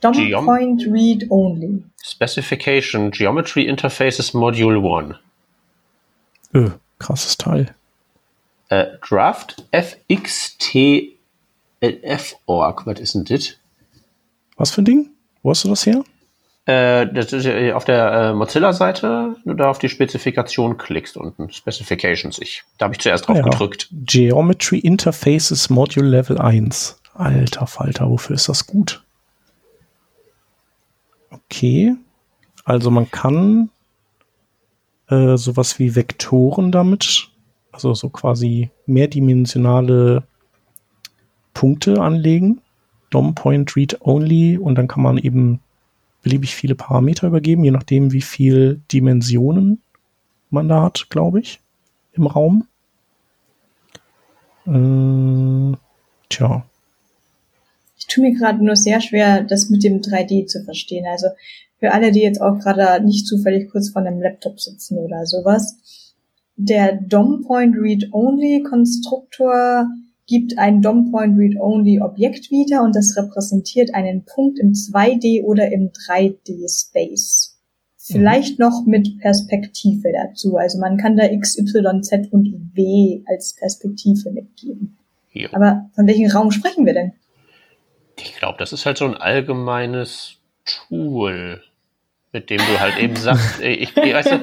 DOM Geom- Point Read Only. Specification Geometry Interfaces Module 1. Öh, krasses Teil. Äh, Draft FXTLF.org. Was ist denn das? Was für ein Ding? Wo hast du das her? Äh, das ist auf der äh, Mozilla-Seite, du da auf die Spezifikation klickst unten. Specifications. Ich, da habe ich zuerst drauf ja. gedrückt. Geometry Interfaces Module Level 1. Alter Falter, wofür ist das gut? Okay. Also man kann äh, sowas wie Vektoren damit, also so quasi mehrdimensionale Punkte anlegen. DOM Point Read Only und dann kann man eben beliebig viele Parameter übergeben, je nachdem wie viel Dimensionen man da hat, glaube ich, im Raum. Äh, tja, Ich tue mir gerade nur sehr schwer, das mit dem 3D zu verstehen. Also für alle, die jetzt auch gerade nicht zufällig kurz vor einem Laptop sitzen oder sowas. Der DOM Point Read Only Konstruktor gibt ein DOM Point Read Only Objekt wieder und das repräsentiert einen Punkt im 2D oder im 3D Space. Vielleicht noch mit Perspektive dazu. Also man kann da X, Y, Z und W als Perspektive mitgeben. Jo. Aber von welchem Raum sprechen wir denn? Ich glaube, das ist halt so ein allgemeines Tool, mit dem du halt eben sagst, äh, ich, weißt du,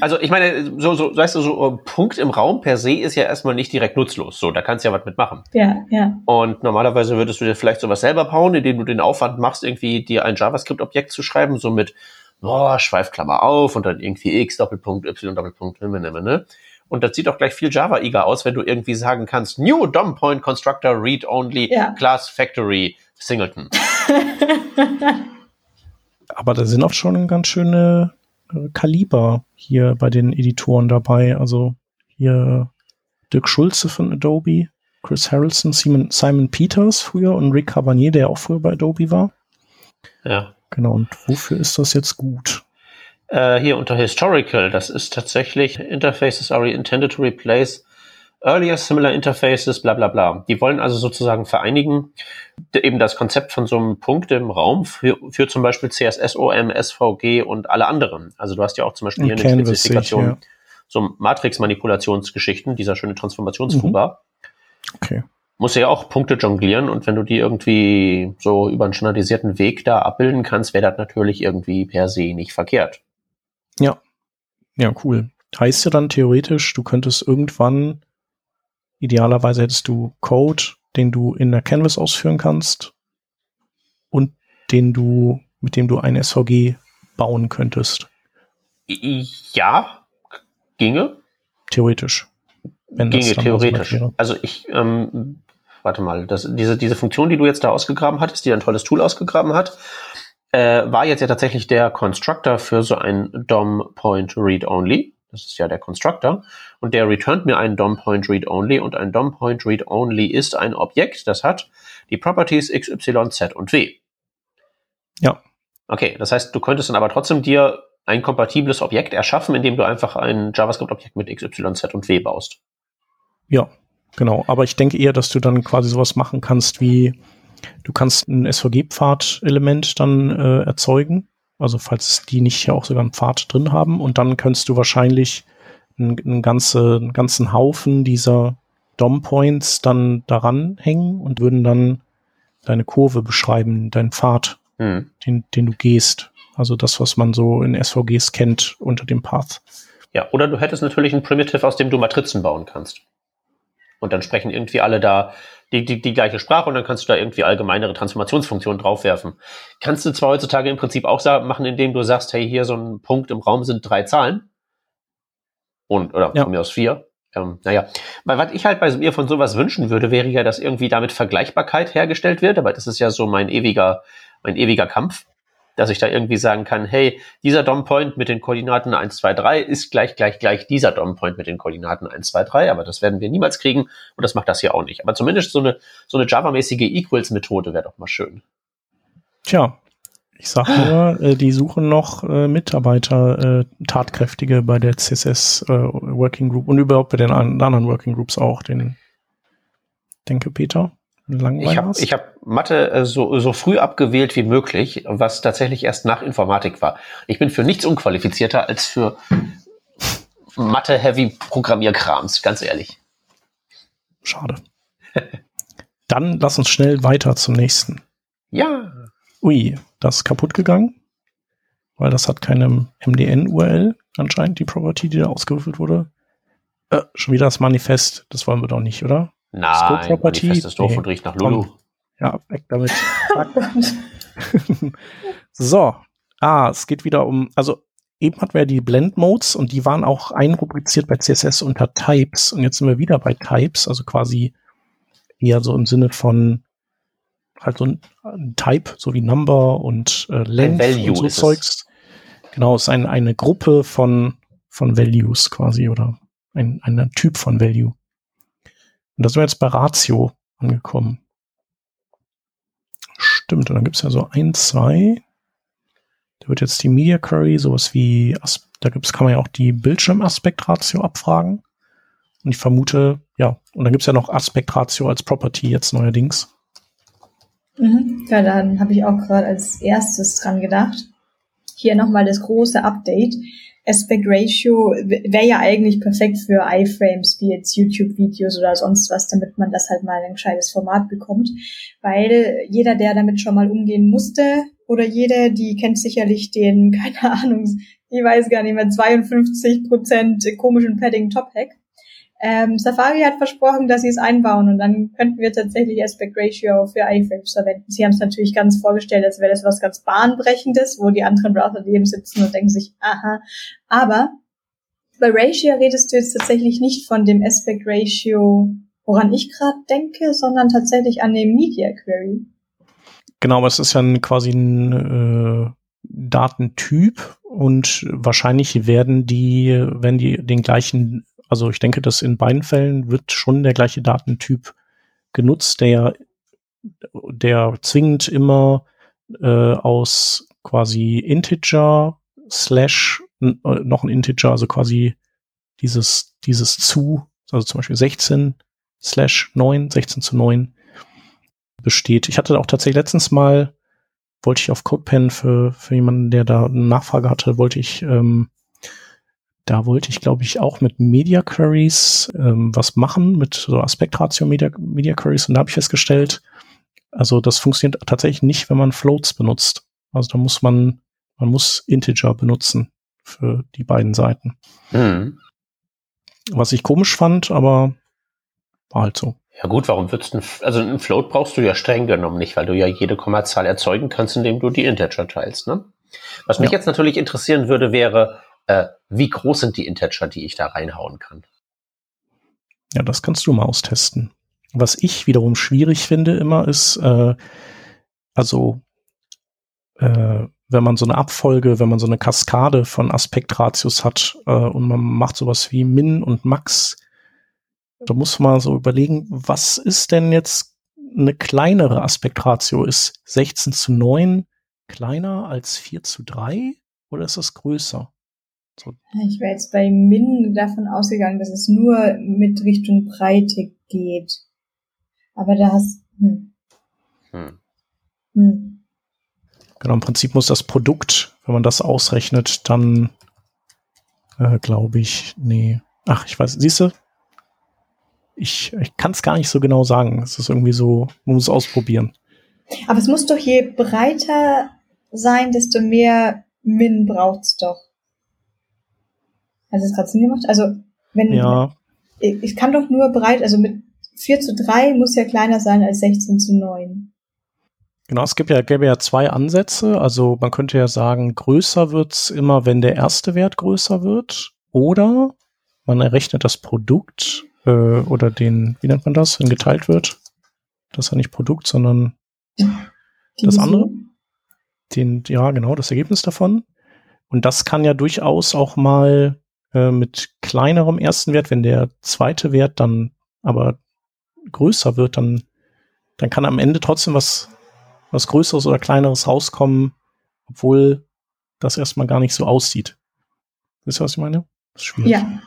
also ich meine, so, so, weißt du, so ein Punkt im Raum per se ist ja erstmal nicht direkt nutzlos. So, da kannst du ja was mitmachen. Ja, ja. Und normalerweise würdest du dir vielleicht sowas selber bauen, indem du den Aufwand machst, irgendwie dir ein JavaScript-Objekt zu schreiben, so mit, boah, Schweifklammer auf und dann irgendwie x, Doppelpunkt, y, Doppelpunkt, ne, ne, ne. Und das sieht auch gleich viel Java-iger aus, wenn du irgendwie sagen kannst, New DOM Point Constructor Read Only Ja. Class Factory Singleton. aber da sind auch schon ganz schöne äh, Kaliber hier bei den Editoren dabei. Also hier Dirk Schulze von Adobe, Chris Harrelson, Simon, Simon Peters früher und Rick Cabanier, der auch früher bei Adobe war. Ja. Genau, und wofür ist das jetzt gut? Äh, hier unter Historical, das ist tatsächlich Interfaces are intended to replace earlier similar interfaces, bla bla bla. Die wollen also sozusagen vereinigen eben das Konzept von so einem Punkt im Raum für, für zum Beispiel CSS, OM, SVG und alle anderen. Also du hast ja auch zum Beispiel hier eine Canvas Spezifikation, ich, ja. so Matrix-Manipulationsgeschichten, dieser schöne Transformationsfuba. Okay. Musst du ja auch Punkte jonglieren und wenn du die irgendwie so über einen standardisierten Weg da abbilden kannst, wäre das natürlich irgendwie per se nicht verkehrt. Ja. Ja, cool. Heißt ja dann theoretisch, du könntest irgendwann, idealerweise hättest du Code, den du in der Canvas ausführen kannst und den du, mit dem du ein SVG bauen könntest. Ja, ginge. Theoretisch. Ginge theoretisch. Also ich, ähm, warte mal, das, diese, diese Funktion, die du jetzt da ausgegraben hattest, die ein tolles Tool ausgegraben hat, äh, war jetzt ja tatsächlich der Constructor für so ein DOM Point Read Only. Das ist ja der Constructor. Und der returnt mir einen DOM Point Read Only und ein DOM Point Read Only ist ein Objekt, das hat die Properties x, y, z und w. Ja. Okay, das heißt, du könntest dann aber trotzdem dir ein kompatibles Objekt erschaffen, indem du einfach ein JavaScript-Objekt mit x, y, z und w baust. Ja, genau. Aber ich denke eher, dass du dann quasi sowas machen kannst wie, du kannst ein SVG-Pfad-Element dann äh, erzeugen. Also falls die nicht ja auch sogar einen Pfad drin haben. Und dann kannst du wahrscheinlich einen, einen, ganze, einen ganzen Haufen dieser DOM-Points dann daran hängen und würden dann deine Kurve beschreiben, deinen Pfad, Hm. den, den du gehst. Also das, was man so in SVGs kennt unter dem Path. Ja, oder du hättest natürlich ein Primitive, aus dem du Matrizen bauen kannst. Und dann sprechen irgendwie alle da die, die, die gleiche Sprache und dann kannst du da irgendwie allgemeinere Transformationsfunktionen draufwerfen. Kannst du zwar heutzutage im Prinzip auch machen, indem du sagst, hey, hier so ein Punkt im Raum sind drei Zahlen. Und, oder Ja. von mir aus vier. Ähm, naja, weil was ich halt bei mir von sowas wünschen würde, wäre ja, dass irgendwie damit Vergleichbarkeit hergestellt wird, aber das ist ja so mein ewiger, mein ewiger Kampf, dass ich da irgendwie sagen kann, hey, dieser DOM-Point mit den Koordinaten 1, 2, 3 ist gleich, gleich, gleich dieser DOM-Point mit den Koordinaten 1, 2, 3, aber das werden wir niemals kriegen und das macht das hier auch nicht. Aber zumindest so eine, so eine Java-mäßige Equals-Methode wäre doch mal schön. Tja, ich sag nur, äh, die suchen noch äh, Mitarbeiter, äh, tatkräftige bei der CSS äh, Working Group und überhaupt bei den an- anderen Working Groups auch. Den denke Peter. Ich habe ich hab Mathe äh, so, so früh abgewählt wie möglich, was tatsächlich erst nach Informatik war. Ich bin für nichts unqualifizierter als für Mathe-Heavy-Programmierkrams, ganz ehrlich. Schade. Dann lass uns schnell weiter zum nächsten. Ja, Ui, das ist kaputt gegangen, weil das hat keine MDN-URL anscheinend, die Property, die da ausgewürfelt wurde. Äh, schon wieder das Manifest, das wollen wir doch nicht, oder? Nein, Scope-Property? Manifest ist doof Nee. und riecht nach Lulu. Ja, weg damit. so. Ah, es geht wieder um, also eben hatten wir ja die Blend Modes und die waren auch einrubriziert bei CSS unter Types und jetzt sind wir wieder bei Types, also quasi eher so im Sinne von halt so ein, ein Type, so wie Number und äh, Length Value und so ist es. Zeugs. Genau, es ist ein, eine Gruppe von, von Values quasi oder ein, ein Typ von Value. Und da sind wir jetzt bei Ratio angekommen. Stimmt, und dann gibt's ja so ein, zwei. Da wird jetzt die Media Query, sowas wie, da gibt's, kann man ja auch die Bildschirmaspektratio abfragen. Und ich vermute, ja, und dann gibt's ja noch Aspektratio als Property jetzt neuerdings. Mhm. Ja, dann habe ich auch gerade als erstes dran gedacht. Hier nochmal das große Update. Aspect Ratio wäre ja eigentlich perfekt für iFrames wie jetzt YouTube-Videos oder sonst was, damit man das halt mal in ein gescheites Format bekommt. Weil jeder, der damit schon mal umgehen musste, oder jede, die kennt sicherlich den, keine Ahnung, ich weiß gar nicht mehr, 52% komischen Padding Top-Hack. Ähm, Safari hat versprochen, dass sie es einbauen und dann könnten wir tatsächlich Aspect Ratio für iFrames verwenden. Sie haben es natürlich ganz vorgestellt, als wäre das was ganz bahnbrechendes, wo die anderen Browser daneben sitzen und denken sich, aha. Aber bei Ratio redest du jetzt tatsächlich nicht von dem Aspect Ratio, woran ich gerade denke, sondern tatsächlich an dem Media Query. Genau, aber es ist ja quasi ein äh, Datentyp und wahrscheinlich werden die, wenn die den gleichen, also ich denke, dass in beiden Fällen wird schon der gleiche Datentyp genutzt, der, der zwingend immer äh, aus quasi Integer slash äh, noch ein Integer, also quasi dieses, dieses zu, also zum Beispiel 16 slash 9, 16 zu 9 besteht. Ich hatte auch tatsächlich letztens mal, wollte ich auf CodePen für, für jemanden, der da eine Nachfrage hatte, wollte ich, ähm, da wollte ich, glaube ich, auch mit Media Queries ähm, was machen, mit so Aspektratio Media, Media Queries. Und da habe ich festgestellt, also das funktioniert tatsächlich nicht, wenn man Floats benutzt. Also da muss man, man muss Integer benutzen für die beiden Seiten. Hm. Was ich komisch fand, aber war halt so. Ja gut, warum würdest du, also ein Float brauchst du ja streng genommen nicht, weil du ja jede Kommazahl erzeugen kannst, indem du die Integer teilst, ne? Was mich Ja. jetzt natürlich interessieren würde, wäre, äh, wie groß sind die Integer, die ich da reinhauen kann? Ja, das kannst du mal austesten. Was ich wiederum schwierig finde immer ist, äh, also äh, wenn man so eine Abfolge, wenn man so eine Kaskade von Aspektratios hat äh, und man macht sowas wie Min und Max, da muss man so überlegen, was ist denn jetzt eine kleinere Aspektratio? Ist 16 zu 9 kleiner als 4 zu 3 oder ist das größer? Ich wäre jetzt bei Min davon ausgegangen, dass es nur mit Richtung Breite geht. Aber da hast, hm, Hm. hm. Genau, im Prinzip muss das Produkt, wenn man das ausrechnet, dann äh, glaube ich, nee. Ach, ich weiß, siehst du? Ich, ich kann es gar nicht so genau sagen. Es ist irgendwie so, man muss es ausprobieren. Aber es muss doch je breiter sein, desto mehr Min braucht's doch. Hast du es gerade Sinn gemacht? Also, wenn, Ja, ich, ich kann doch nur breit, also mit 4 zu 3 muss ja kleiner sein als 16 zu 9. genau. Es gibt ja, gäbe ja zwei Ansätze. Also man könnte ja sagen, größer wird's immer, wenn der erste Wert größer wird. Oder man errechnet das Produkt äh, oder den, wie nennt man das, wenn geteilt wird. Das ist ja nicht Produkt, sondern Das Division. andere? den, ja, genau, das Ergebnis davon. Und das kann ja durchaus auch mal äh, mit kleinerem ersten Wert, wenn der zweite Wert dann aber größer wird, dann, dann kann am Ende trotzdem was, was Größeres oder Kleineres rauskommen, obwohl das erstmal gar nicht so aussieht. Wisst ihr, was ich meine? Das ist schwierig. Ja,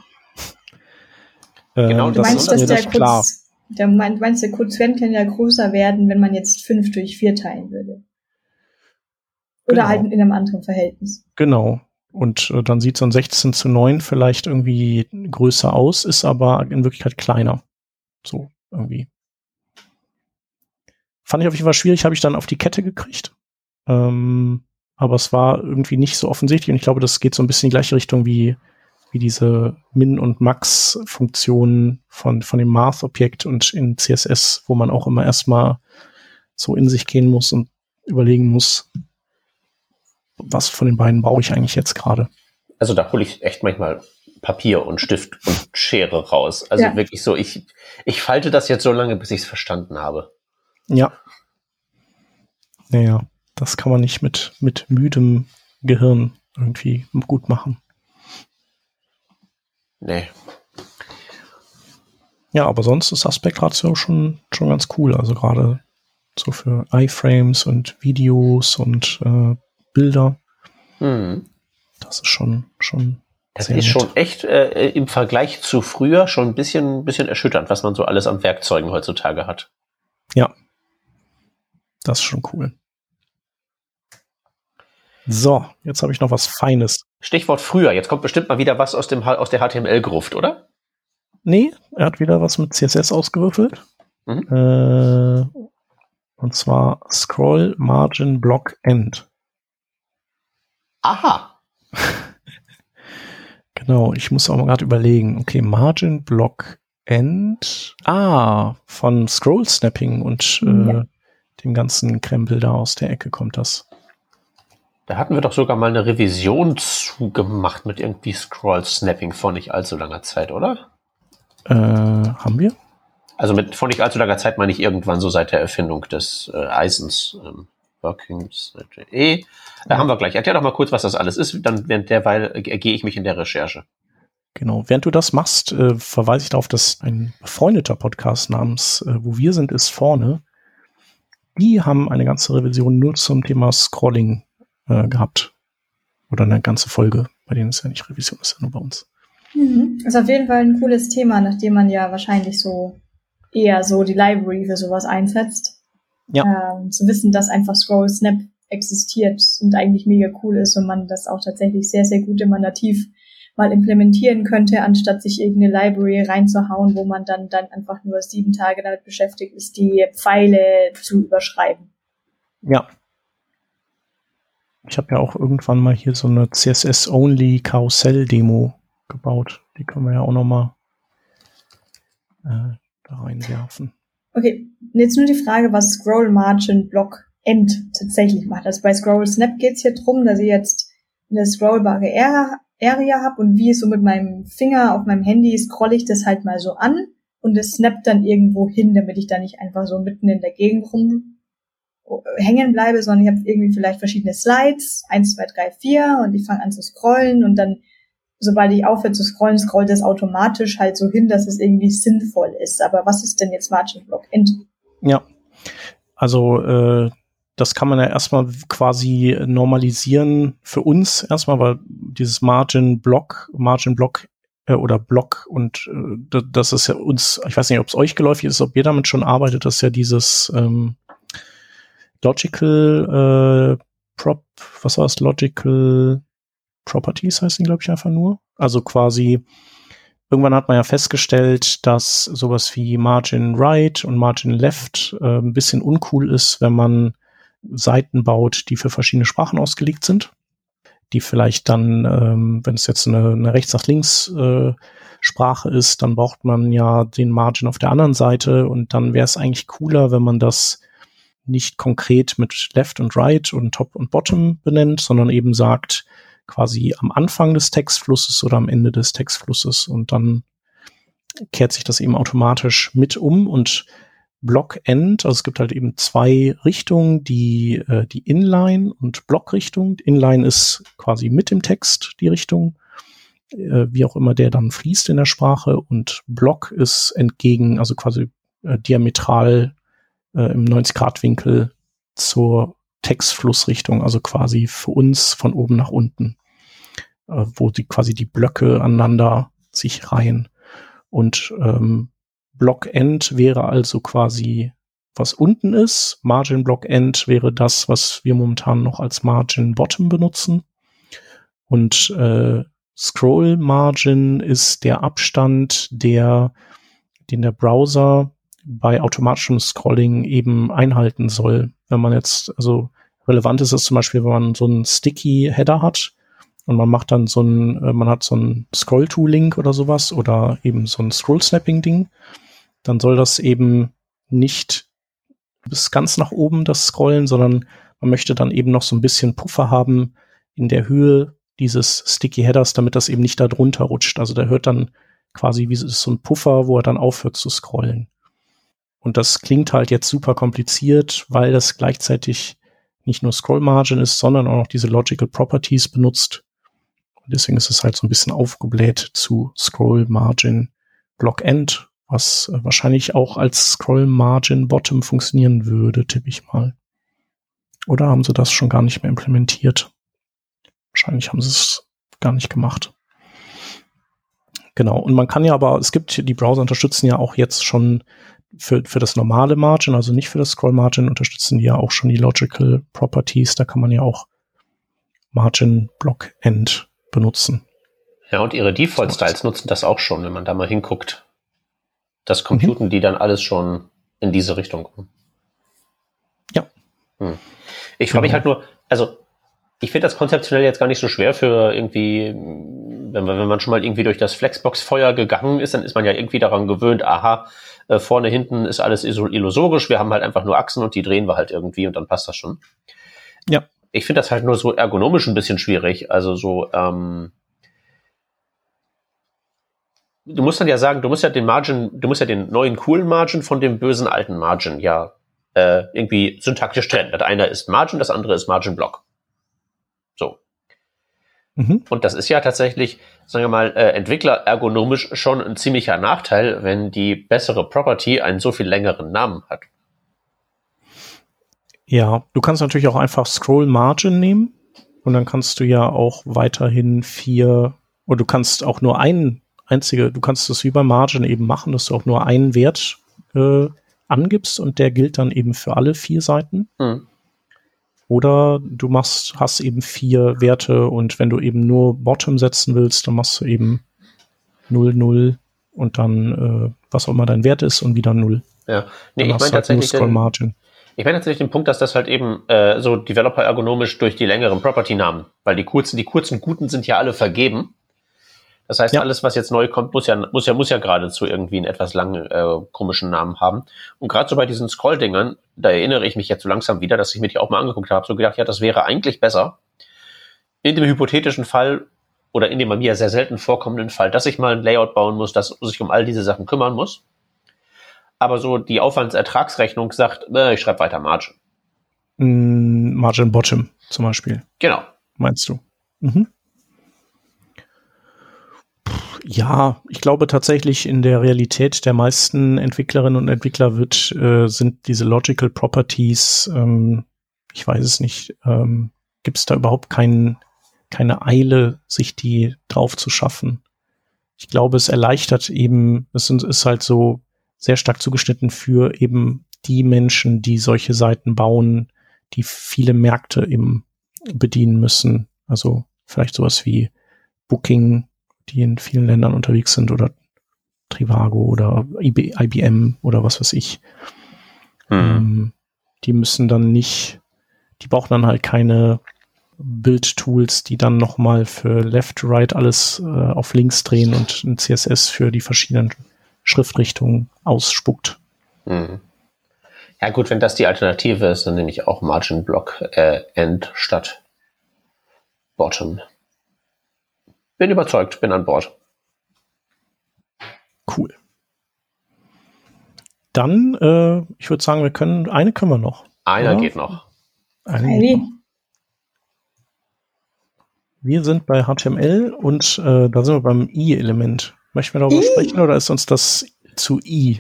Äh, Genau, du das meinst, ist dass mir der nicht klar. Kurz, der mein- meinst, der Quotient kann ja größer werden, wenn man jetzt 5 durch 4 teilen würde. Oder Genau. halt in einem anderen Verhältnis. Genau. Und äh, dann sieht so ein 16 zu 9 vielleicht irgendwie größer aus, ist aber in Wirklichkeit kleiner. So, irgendwie. Fand ich auf jeden Fall schwierig, habe ich dann auf die Kette gekriegt. Ähm, aber es war irgendwie nicht so offensichtlich und ich glaube, das geht so ein bisschen in die gleiche Richtung wie, wie diese Min- und Max-Funktionen von, von dem Math-Objekt und in CSS, wo man auch immer erstmal so in sich gehen muss und überlegen muss, was von den beiden brauche ich eigentlich jetzt gerade. Also da hole ich echt manchmal Papier und Stift und Schere raus. Also Ja. wirklich so, ich, ich falte das jetzt so lange, bis ich es verstanden habe. Ja. Naja, das kann man nicht mit, mit müdem Gehirn irgendwie gut machen. Nee. Ja, aber sonst ist Aspect Ratio schon, schon ganz cool. Also gerade so für iFrames und Videos und äh, Bilder. Hm. Das ist schon, schon Das ist nett. schon echt äh, im Vergleich zu früher schon ein bisschen, bisschen erschütternd, was man so alles an Werkzeugen heutzutage hat. Ja. Das ist schon cool. So, jetzt habe ich noch was Feines. Stichwort früher. Jetzt kommt bestimmt mal wieder was aus, dem, aus der HTML-Gruft, oder? Nee, er hat wieder was mit CSS ausgewürfelt. Mhm. Äh, und zwar Scroll Margin Block End. Aha. Genau, ich muss auch mal gerade überlegen. Okay, Margin Block End. Ah, von Scroll Snapping und äh, Ja. dem ganzen Krempel da aus der Ecke kommt das. Da hatten wir doch sogar mal eine Revision zugemacht mit irgendwie Scroll-Snapping vor nicht allzu langer Zeit, oder? Äh, haben wir? Also mit vor nicht allzu langer Zeit meine ich irgendwann so seit der Erfindung des äh, Eisens. Ähm, Workings.de. Da haben wir gleich. Erklär doch mal kurz, was das alles ist. Dann während derweil äh, gehe ich mich in der Recherche. Genau. Während du das machst, äh, verweise ich darauf, dass ein befreundeter Podcast namens äh, Wo wir sind, ist vorne. Die haben eine ganze Revision nur zum Thema Scrolling äh, gehabt. Oder eine ganze Folge. Bei denen ist ja nicht Revision, ist ja nur bei uns. Mhm. Ist auf jeden Fall ein cooles Thema, nachdem man ja wahrscheinlich so eher so die Library für sowas einsetzt. Ähm, zu wissen, dass einfach Scroll Snap existiert und eigentlich mega cool ist und man das auch tatsächlich sehr, sehr gut immer nativ mal implementieren könnte, anstatt sich irgendeine Library reinzuhauen, wo man dann, dann einfach nur sieben Tage damit beschäftigt ist, die Pfeile zu überschreiben. Ja. Ich habe ja auch irgendwann mal hier so eine CSS-only Karussell-Demo gebaut. Die können wir ja auch noch mal äh, da reinwerfen. Okay, jetzt nur die Frage, was Scroll Margin Block End tatsächlich macht. Also bei Scroll Snap geht's hier drum, dass ich jetzt eine scrollbare Area, habe und wie so mit meinem Finger auf meinem Handy scrolle ich das halt mal so an und es snappt dann irgendwo hin, damit ich da nicht einfach so mitten in der Gegend rum äh, hängen bleibe, sondern ich habe irgendwie vielleicht verschiedene Slides, eins, zwei, drei, vier und ich fange an zu scrollen und dann sobald ich aufhöre zu scrollen, scrollt es automatisch halt so hin, dass es irgendwie sinnvoll ist. Aber was ist denn jetzt Margin Block End? Ja. Also äh, das kann man ja erstmal quasi normalisieren für uns erstmal, weil dieses Margin Block, Margin Block äh, oder Block und äh, da- das ist ja uns, ich weiß nicht, ob es euch geläufig ist, ob ihr damit schon arbeitet, das ist ja dieses ähm, Logical äh, Prop, was war das? Logical Properties heißt die, glaube ich, einfach nur. Also quasi irgendwann hat man ja festgestellt, dass sowas wie Margin Right und Margin Left äh, ein bisschen uncool ist, wenn man Seiten baut, die für verschiedene Sprachen ausgelegt sind. Die vielleicht dann, ähm, wenn es jetzt eine, eine rechts nach links äh, Sprache ist, dann braucht man ja den Margin auf der anderen Seite und dann wäre es eigentlich cooler, wenn man das nicht konkret mit Left und Right und Top und Bottom benennt, sondern eben sagt, quasi am Anfang des Textflusses oder am Ende des Textflusses und dann kehrt sich das eben automatisch mit um und Block-End, also es gibt halt eben zwei Richtungen, die, äh, die Inline und Block-Richtung. Inline ist quasi mit dem Text die Richtung, äh, wie auch immer der dann fließt in der Sprache und Block ist entgegen, also quasi äh, diametral äh, im 90-Grad-Winkel zur Textflussrichtung, also quasi für uns von oben nach unten, äh, wo die quasi die Blöcke aneinander sich reihen. Und ähm, Block End wäre also quasi was unten ist. Margin Block End wäre das, was wir momentan noch als Margin Bottom benutzen. Und äh, Scroll Margin ist der Abstand, der, den der Browser bei automatischem Scrolling eben einhalten soll. Wenn man jetzt, also relevant ist es zum Beispiel, wenn man so einen sticky Header hat und man macht dann so ein, äh, man hat so ein Scroll-to-Link oder sowas oder eben so ein Scroll-Snapping-Ding, dann soll das eben nicht bis ganz nach oben das Scrollen, sondern man möchte dann eben noch so ein bisschen Puffer haben in der Höhe dieses Sticky Headers, damit das eben nicht da drunter rutscht. Also der hört dann quasi wie so ein Puffer, wo er dann aufhört zu scrollen. Und das klingt halt jetzt super kompliziert, weil das gleichzeitig nicht nur Scroll Margin ist, sondern auch noch diese Logical Properties benutzt. Und deswegen ist es halt so ein bisschen aufgebläht zu Scroll Margin Block End, was äh, wahrscheinlich auch als Scroll Margin Bottom funktionieren würde, tippe ich mal. Oder haben sie das schon gar nicht mehr implementiert? Wahrscheinlich haben sie es gar nicht gemacht. Genau. Und man kann ja aber, es gibt, die Browser unterstützen ja auch jetzt schon für, für das normale Margin, also nicht für das Scroll Margin, unterstützen die ja auch schon die Logical Properties. Da kann man ja auch Margin Block End benutzen. Ja, und ihre Default Styles nutzen das auch schon, wenn man da mal hinguckt. Das computen mhm. die dann alles schon in diese Richtung. Ja. Hm. Ich frage genau. mich halt nur, also ich finde das konzeptionell jetzt gar nicht so schwer für irgendwie, wenn man, wenn man schon mal irgendwie durch das Flexbox-Feuer gegangen ist, dann ist man ja irgendwie daran gewöhnt, aha, äh, vorne, hinten ist alles illusorisch, wir haben halt einfach nur Achsen und die drehen wir halt irgendwie und dann passt das schon. Ja. Ich finde das halt nur so ergonomisch ein bisschen schwierig. Also so, ähm, du musst dann ja sagen, du musst ja den Margin, du musst ja den neuen coolen Margin von dem bösen alten Margin ja äh, irgendwie syntaktisch trennen. Das eine ist Margin, das andere ist Margin Block. Mhm. Und das ist ja tatsächlich, sagen wir mal, äh, Entwickler ergonomisch schon ein ziemlicher Nachteil, wenn die bessere Property einen so viel längeren Namen hat. Ja, du kannst natürlich auch einfach Scroll Margin nehmen und dann kannst du ja auch weiterhin vier, oder du kannst auch nur einen einzige, du kannst das wie bei Margin eben machen, dass du auch nur einen Wert äh, angibst und der gilt dann eben für alle vier Seiten. Mhm. Oder du machst, hast eben vier Werte und wenn du eben nur Bottom setzen willst, dann machst du eben 0, 0 und dann, äh, was auch immer dein Wert ist und wieder 0. Ja, nee, dann ich meine halt tatsächlich. Den, Margin. Ich meine tatsächlich den Punkt, dass das halt eben äh, so Developer ergonomisch durch die längeren Property-Namen, weil die kurzen, die kurzen guten sind ja alle vergeben. Das heißt, ja. alles, was jetzt neu kommt, muss ja, muss ja, muss ja geradezu irgendwie einen etwas langen, äh, komischen Namen haben. Und gerade so bei diesen Scroll-Dingern, da erinnere ich mich jetzt so langsam wieder, dass ich mir die auch mal angeguckt habe, so gedacht, ja, das wäre eigentlich besser. In dem hypothetischen Fall oder in dem bei mir sehr selten vorkommenden Fall, dass ich mal ein Layout bauen muss, das sich um all diese Sachen kümmern muss. Aber so die Aufwandsertragsrechnung sagt, äh, ich schreibe weiter Margin. Mm, Margin Bottom zum Beispiel. Genau. Meinst du? Mhm. Ja, ich glaube tatsächlich in der Realität der meisten Entwicklerinnen und Entwickler wird, äh, sind diese Logical Properties, ähm, ich weiß es nicht, ähm, gibt es da überhaupt kein, keine Eile, sich die drauf zu schaffen. Ich glaube, es erleichtert eben, es ist halt so sehr stark zugeschnitten für eben die Menschen, die solche Seiten bauen, die viele Märkte eben bedienen müssen. Also vielleicht sowas wie Booking die in vielen Ländern unterwegs sind oder Trivago oder IBM oder was weiß ich. Mhm. Ähm, die müssen dann nicht, die brauchen dann halt keine Bildtools, die dann nochmal für Left, Right alles äh, auf links drehen und ein CSS für die verschiedenen Schriftrichtungen ausspuckt. Mhm. Ja gut, wenn das die Alternative ist, dann nehme ich auch Margin Block äh, End statt Bottom. Bin überzeugt, bin an Bord. Cool. Dann, äh, ich würde sagen, wir können, eine können wir noch. Einer ja? geht noch. Eine geht noch. Wir sind bei HTML und äh, da sind wir beim i-Element. Möchten wir darüber I. sprechen oder ist uns das zu i?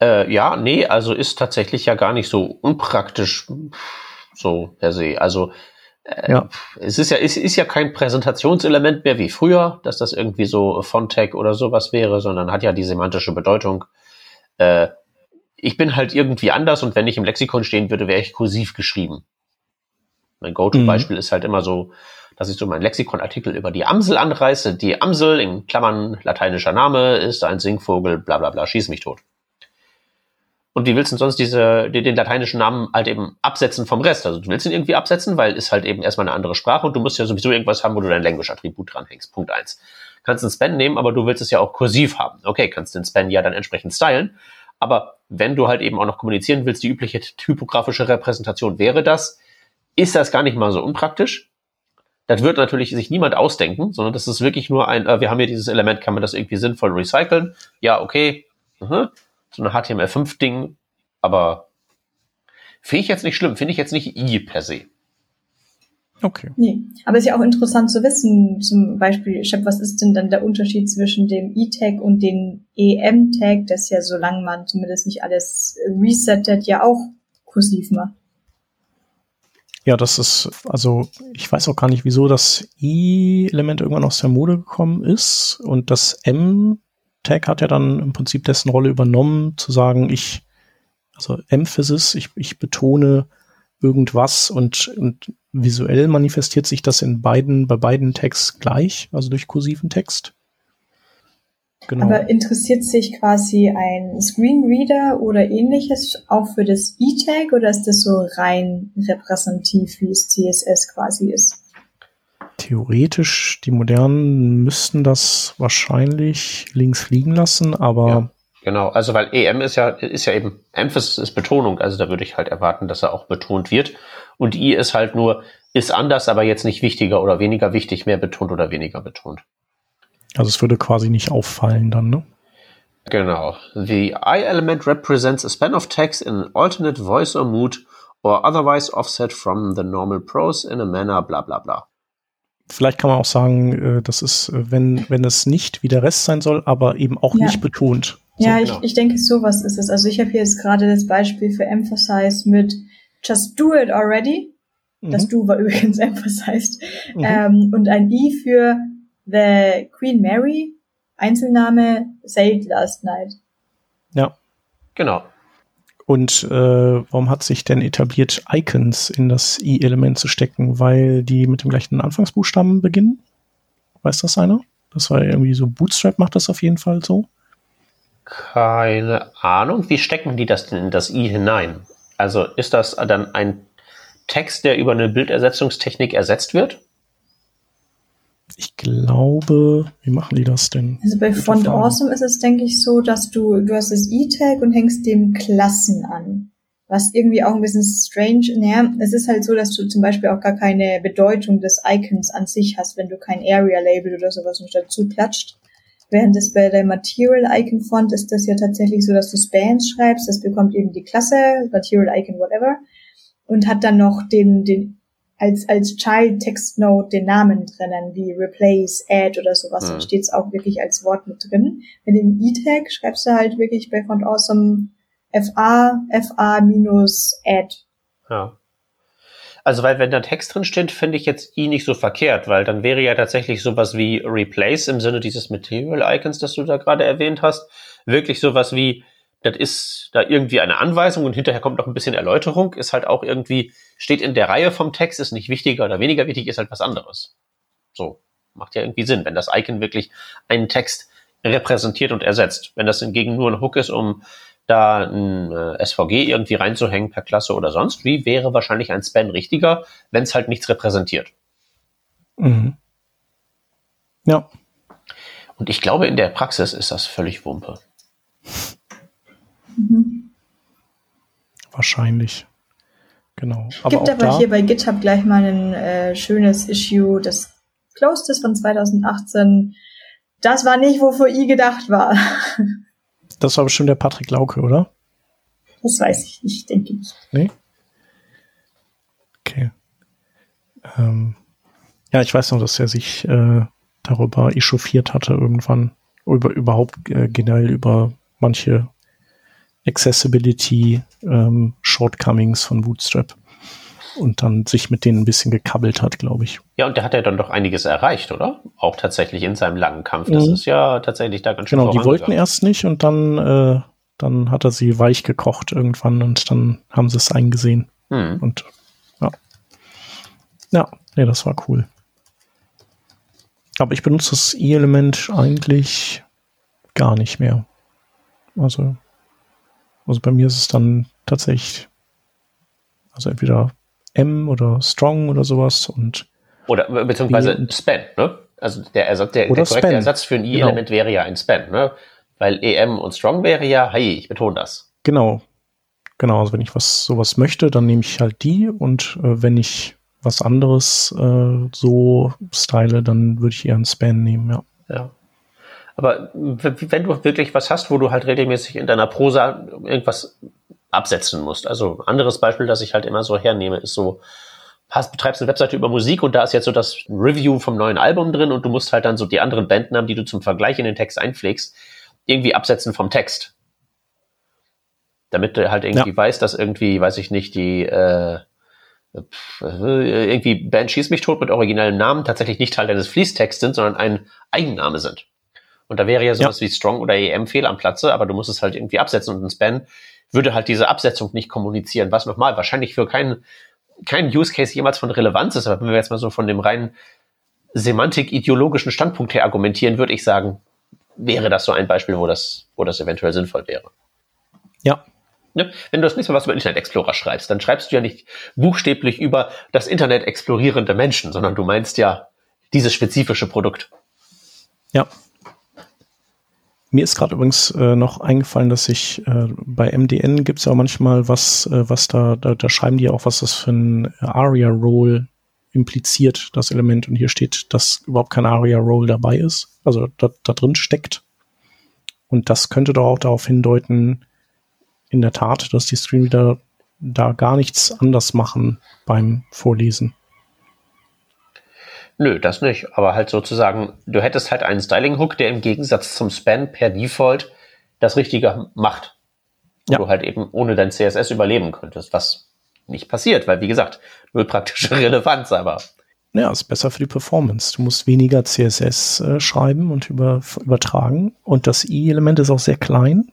Äh, ja, nee, also ist tatsächlich ja gar nicht so unpraktisch so per se. Also äh, ja. es ist ja, es ist ja kein Präsentationselement mehr wie früher, dass das irgendwie so Fontag oder sowas wäre, sondern hat ja die semantische Bedeutung. Äh, ich bin halt irgendwie anders und wenn ich im Lexikon stehen würde, wäre ich kursiv geschrieben. Mein Go-To-Beispiel mhm. ist halt immer so, dass ich so meinen Lexikonartikel über die Amsel anreiße. Die Amsel, in Klammern lateinischer Name, ist ein Singvogel, bla bla bla, schieß mich tot. Und wie willst du sonst diese, den lateinischen Namen halt eben absetzen vom Rest? Also du willst ihn irgendwie absetzen, weil ist halt eben erstmal eine andere Sprache und du musst ja sowieso irgendwas haben, wo du dein Language-Attribut dranhängst. Punkt eins. Kannst einen Span nehmen, aber du willst es ja auch kursiv haben. Okay, kannst den Span ja dann entsprechend stylen. Aber wenn du halt eben auch noch kommunizieren willst, die übliche typografische Repräsentation wäre das, ist das gar nicht mal so unpraktisch. Das wird natürlich sich niemand ausdenken, sondern das ist wirklich nur ein, äh, wir haben hier dieses Element, kann man das irgendwie sinnvoll recyceln? Ja, okay. Mhm so ein HTML5-Ding, aber finde ich jetzt nicht schlimm, finde ich jetzt nicht i per se. Okay. Nee, aber ist ja auch interessant zu wissen, zum Beispiel, Chef, was ist denn dann der Unterschied zwischen dem E-Tag und dem EM-Tag, das ja, solange man zumindest nicht alles resettet, ja auch kursiv macht? Ja, das ist, also ich weiß auch gar nicht, wieso das I-Element irgendwann aus der Mode gekommen ist und das M Tag hat ja dann im Prinzip dessen Rolle übernommen, zu sagen, ich, also Emphasis, ich, ich betone irgendwas und, und visuell manifestiert sich das in beiden, bei beiden Tags gleich, also durch kursiven Text. Genau. Aber interessiert sich quasi ein Screenreader oder ähnliches auch für das E-Tag oder ist das so rein repräsentativ, wie es CSS quasi ist? Theoretisch, die modernen müssten das wahrscheinlich links liegen lassen, aber. Ja, genau, also weil EM ist ja, ist ja eben, Emphasis ist Betonung, also da würde ich halt erwarten, dass er auch betont wird. Und I ist halt nur, ist anders, aber jetzt nicht wichtiger oder weniger wichtig, mehr betont oder weniger betont. Also es würde quasi nicht auffallen dann, ne? Genau. The I element represents a span of text in an alternate voice or mood or otherwise offset from the normal prose in a manner, bla bla bla vielleicht kann man auch sagen, äh, das ist, äh, wenn, wenn es nicht wie der Rest sein soll, aber eben auch ja. nicht betont. So, ja, genau. ich, ich denke, sowas ist es. Also ich habe hier jetzt gerade das Beispiel für Emphasize mit Just do it already. Mhm. Das Du war übrigens emphasized. Mhm. Ähm, und ein I für The Queen Mary, Einzelname, sailed last night. Ja. Genau. Und äh, warum hat sich denn etabliert, Icons in das i-Element zu stecken? Weil die mit dem gleichen Anfangsbuchstaben beginnen? Weiß das einer? Das war irgendwie so, Bootstrap macht das auf jeden Fall so. Keine Ahnung. Wie stecken die das denn in das i hinein? Also ist das dann ein Text, der über eine Bildersetzungstechnik ersetzt wird? Ich glaube, wie machen die das denn? Also bei Font Awesome ist es, denke ich, so, dass du, du hast das E-Tag und hängst dem Klassen an. Was irgendwie auch ein bisschen strange, naja, es ist halt so, dass du zum Beispiel auch gar keine Bedeutung des Icons an sich hast, wenn du kein Area-Label oder sowas nicht dazu klatscht. Während es bei der Material Icon Font ist das ja tatsächlich so, dass du Spans schreibst, das bekommt eben die Klasse, Material Icon, whatever, und hat dann noch den, den als, als Child Text Note den Namen drinnen, wie Replace, Add oder sowas. Mhm. Da steht es auch wirklich als Wort mit drin. Mit dem E-Tag schreibst du halt wirklich bei Font Awesome FA, FA minus Add. Ja. Also, weil wenn da Text drin steht, finde ich jetzt I nicht so verkehrt, weil dann wäre ja tatsächlich sowas wie Replace im Sinne dieses Material Icons, das du da gerade erwähnt hast, wirklich sowas wie das ist da irgendwie eine Anweisung und hinterher kommt noch ein bisschen Erläuterung, ist halt auch irgendwie, steht in der Reihe vom Text, ist nicht wichtiger oder weniger wichtig, ist halt was anderes. So, macht ja irgendwie Sinn, wenn das Icon wirklich einen Text repräsentiert und ersetzt. Wenn das hingegen nur ein Hook ist, um da ein äh, SVG irgendwie reinzuhängen per Klasse oder sonst wie, wäre wahrscheinlich ein Span richtiger, wenn es halt nichts repräsentiert. Mhm. Ja. Und ich glaube, in der Praxis ist das völlig Wumpe. Mhm. Wahrscheinlich. Genau. Aber Gibt aber da hier bei GitHub gleich mal ein äh, schönes Issue, das Closed ist von 2018. Das war nicht, wofür I gedacht war. Das war bestimmt der Patrick Lauke, oder? Das weiß ich nicht, denke ich. Nee? Okay. Ähm, ja, ich weiß noch, dass er sich äh, darüber echauffiert hatte irgendwann. Über überhaupt äh, generell über manche Accessibility ähm, Shortcomings von Bootstrap und dann sich mit denen ein bisschen gekabbelt hat, glaube ich. Ja, und der hat ja dann doch einiges erreicht, oder? Auch tatsächlich in seinem langen Kampf. Das mhm. ist ja tatsächlich da ganz schön Genau, die wollten erst nicht und dann, äh, dann hat er sie weich gekocht irgendwann und dann haben sie es eingesehen. Mhm. Und ja. Ja, nee, das war cool. Aber ich benutze das E-Element eigentlich gar nicht mehr. Also also bei mir ist es dann tatsächlich, also entweder M oder Strong oder sowas und oder beziehungsweise B Span, ne? Also der Ersatz, der, der korrekte. Ersatz für ein I-Element genau. wäre ja ein Span, ne? Weil EM und Strong wäre ja, hey, ich betone das. Genau. Genau, also wenn ich was sowas möchte, dann nehme ich halt die und äh, wenn ich was anderes äh, so style, dann würde ich eher ein Span nehmen, ja. Ja. Aber wenn du wirklich was hast, wo du halt regelmäßig in deiner Prosa irgendwas absetzen musst. Also anderes Beispiel, das ich halt immer so hernehme, ist so, hast, betreibst eine Webseite über Musik und da ist jetzt so das Review vom neuen Album drin und du musst halt dann so die anderen Bandnamen, die du zum Vergleich in den Text einpflegst, irgendwie absetzen vom Text. Damit du halt irgendwie ja. weißt, dass irgendwie, weiß ich nicht, die äh, irgendwie Band Schieß mich tot mit originellem Namen tatsächlich nicht Teil deines Fließtexts sind, sondern ein Eigenname sind. Und da wäre ja sowas ja. wie Strong oder EM fehl am Platze, aber du musst es halt irgendwie absetzen und ein Span würde halt diese Absetzung nicht kommunizieren, was nochmal wahrscheinlich für keinen kein Use Case jemals von Relevanz ist, aber wenn wir jetzt mal so von dem reinen semantik-ideologischen Standpunkt her argumentieren, würde ich sagen, wäre das so ein Beispiel, wo das, wo das eventuell sinnvoll wäre. Ja. ja wenn du das nächste Mal was über Internet Explorer schreibst, dann schreibst du ja nicht buchstäblich über das Internet explorierende Menschen, sondern du meinst ja dieses spezifische Produkt. Ja. Mir ist gerade übrigens äh, noch eingefallen, dass ich äh, bei MDN gibt es ja auch manchmal was, äh, was da, da, da schreiben die auch, was das für ein ARIA-Role impliziert, das Element. Und hier steht, dass überhaupt kein ARIA-Role dabei ist, also da, da drin steckt. Und das könnte doch auch darauf hindeuten, in der Tat, dass die Screenreader da gar nichts anders machen beim Vorlesen. Nö, das nicht. Aber halt sozusagen, du hättest halt einen Styling-Hook, der im Gegensatz zum Span per Default das Richtige macht. Wo ja. du halt eben ohne dein CSS überleben könntest, was nicht passiert, weil wie gesagt, null praktische Relevanz, aber. Ja, ist besser für die Performance. Du musst weniger CSS äh, schreiben und über, übertragen. Und das i-Element ist auch sehr klein.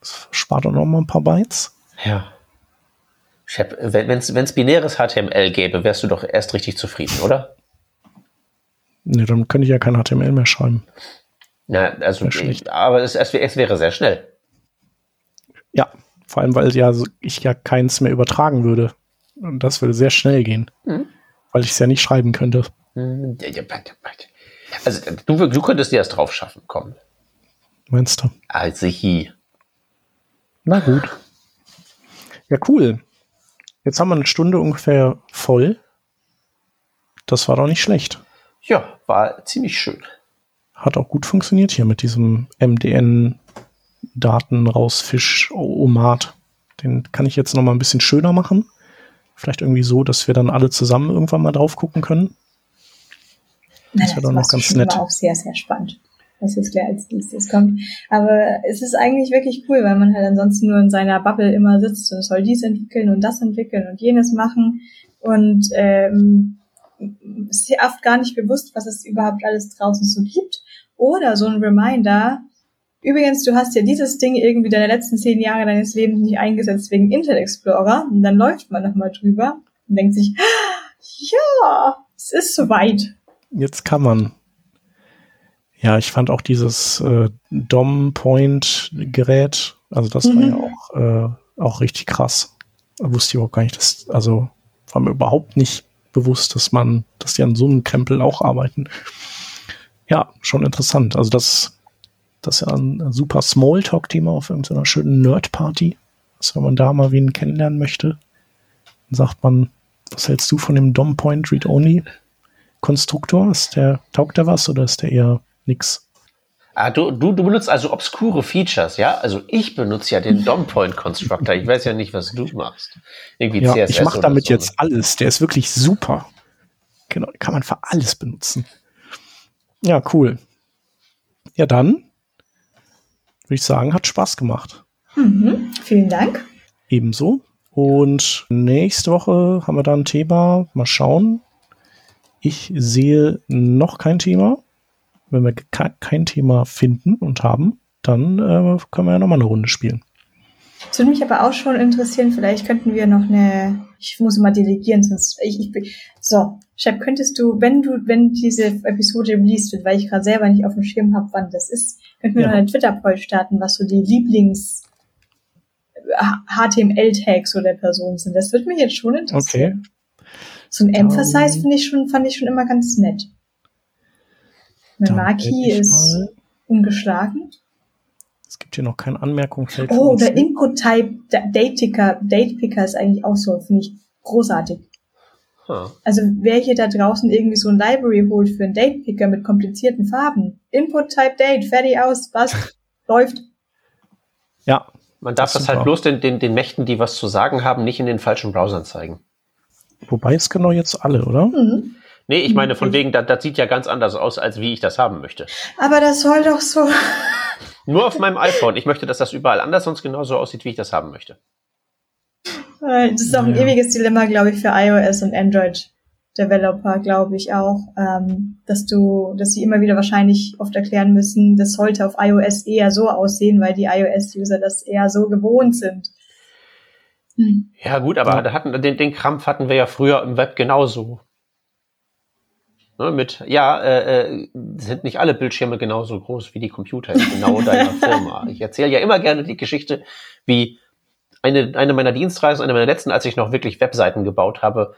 Das spart auch noch mal ein paar Bytes. Ja. Wenn es binäres HTML gäbe, wärst du doch erst richtig zufrieden, oder? Nee, dann könnte ich ja kein HTML mehr schreiben. Ja, also, ich, aber es, es, es, wäre sehr schnell. Ja, vor allem, weil ja ich ja keins mehr übertragen würde. Und das würde sehr schnell gehen, mhm. weil ich es ja nicht schreiben könnte. Mhm. Also, du, du könntest dir das drauf schaffen, komm. Meinst du? Also hi. Na gut. Ja, cool. Jetzt haben wir eine Stunde ungefähr voll. Das war doch nicht schlecht. Ja, war ziemlich schön. Hat auch gut funktioniert hier mit diesem MDN Daten rausfisch Omat. Den kann ich jetzt noch mal ein bisschen schöner machen. Vielleicht irgendwie so, dass wir dann alle zusammen irgendwann mal drauf gucken können. Das wäre doch noch ganz nett. War auch sehr, sehr spannend, was jetzt gleich als nächstes kommt. Aber es ist eigentlich wirklich cool, weil man halt ansonsten nur in seiner Bubble immer sitzt und soll dies entwickeln und das entwickeln und jenes machen. Und ähm, ist oft gar nicht bewusst, was es überhaupt alles draußen so gibt. Oder so ein Reminder, übrigens, du hast ja dieses Ding irgendwie deine letzten zehn Jahre deines Lebens nicht eingesetzt wegen Internet Explorer. Und dann läuft man nochmal drüber und denkt sich, ja, es ist soweit. Jetzt kann man. Ja, ich fand auch dieses äh, DOM-Point-Gerät, also das mhm. war ja auch, äh, auch richtig krass. Wusste ich überhaupt gar nicht, dass, also war mir überhaupt nicht bewusst, dass man, dass die an so einem Krempel auch arbeiten. Ja, schon interessant. Also das, das ist ja ein super Smalltalk-Thema auf irgendeiner schönen Nerd-Party. Also wenn man da mal wen kennenlernen möchte, dann sagt man, was hältst du von dem DOM Point Read Only Konstruktor? Ist der, taugt der was oder ist der eher nix? Ah, du, du, du benutzt also obskure Features, ja? Also ich benutze ja den DOM Point Constructor. Ich weiß ja nicht, was du machst. Irgendwie ja, CSS ich mache damit so. jetzt alles. Der ist wirklich super. Genau, kann man für alles benutzen. Ja, cool. Ja, dann würde ich sagen, hat Spaß gemacht. Mhm, vielen Dank. Ebenso. Und nächste Woche haben wir da ein Thema. Mal schauen. Ich sehe noch kein Thema. Wenn wir kein Thema finden und haben, dann äh, können wir ja nochmal eine Runde spielen. Das würde mich aber auch schon interessieren. Vielleicht könnten wir noch eine. Ich muss mal delegieren, sonst. Ich, ich bin, so, Shep, könntest du, wenn du, wenn diese Episode released wird, weil ich gerade selber nicht auf dem Schirm habe, wann das ist, könnten wir ja. noch eine Twitter-Poll starten, was so die Lieblings- HTML-Tags so der Person sind. Das würde mich jetzt schon interessieren. Okay. So ein Emphasize finde ich schon, fand ich schon immer ganz nett. Mein Marquis ist mal. ungeschlagen. Es gibt hier noch keine Anmerkung. Oh, der Input-Type Date-Picker Date -Picker ist eigentlich auch so, finde ich großartig. Huh. Also wer hier da draußen irgendwie so ein Library holt für einen Date-Picker mit komplizierten Farben. Input-Type Date, fertig aus, passt, läuft. Ja, man darf das, das halt bloß den, den, den Mächten, die was zu sagen haben, nicht in den falschen Browsern zeigen. Wobei es genau jetzt alle, oder? Mhm. Nee, ich meine von wegen, das, das sieht ja ganz anders aus, als wie ich das haben möchte. Aber das soll doch so. Nur auf meinem iPhone. Ich möchte, dass das überall anders sonst genauso aussieht, wie ich das haben möchte. Äh, das ist auch ein ja. ewiges Dilemma, glaube ich, für iOS und Android. Developer, glaube ich auch, ähm, dass du, dass sie immer wieder wahrscheinlich oft erklären müssen, das sollte auf iOS eher so aussehen, weil die iOS-User das eher so gewohnt sind. Hm. Ja gut, aber ja. Hatten, den, den Krampf hatten wir ja früher im Web genauso. Ne, mit, ja, äh, äh sind nicht alle Bildschirme genauso groß wie die Computer in genau deiner Firma. Ich erzähle ja immer gerne die Geschichte, wie eine, eine meiner Dienstreisen, eine meiner letzten, als ich noch wirklich Webseiten gebaut habe,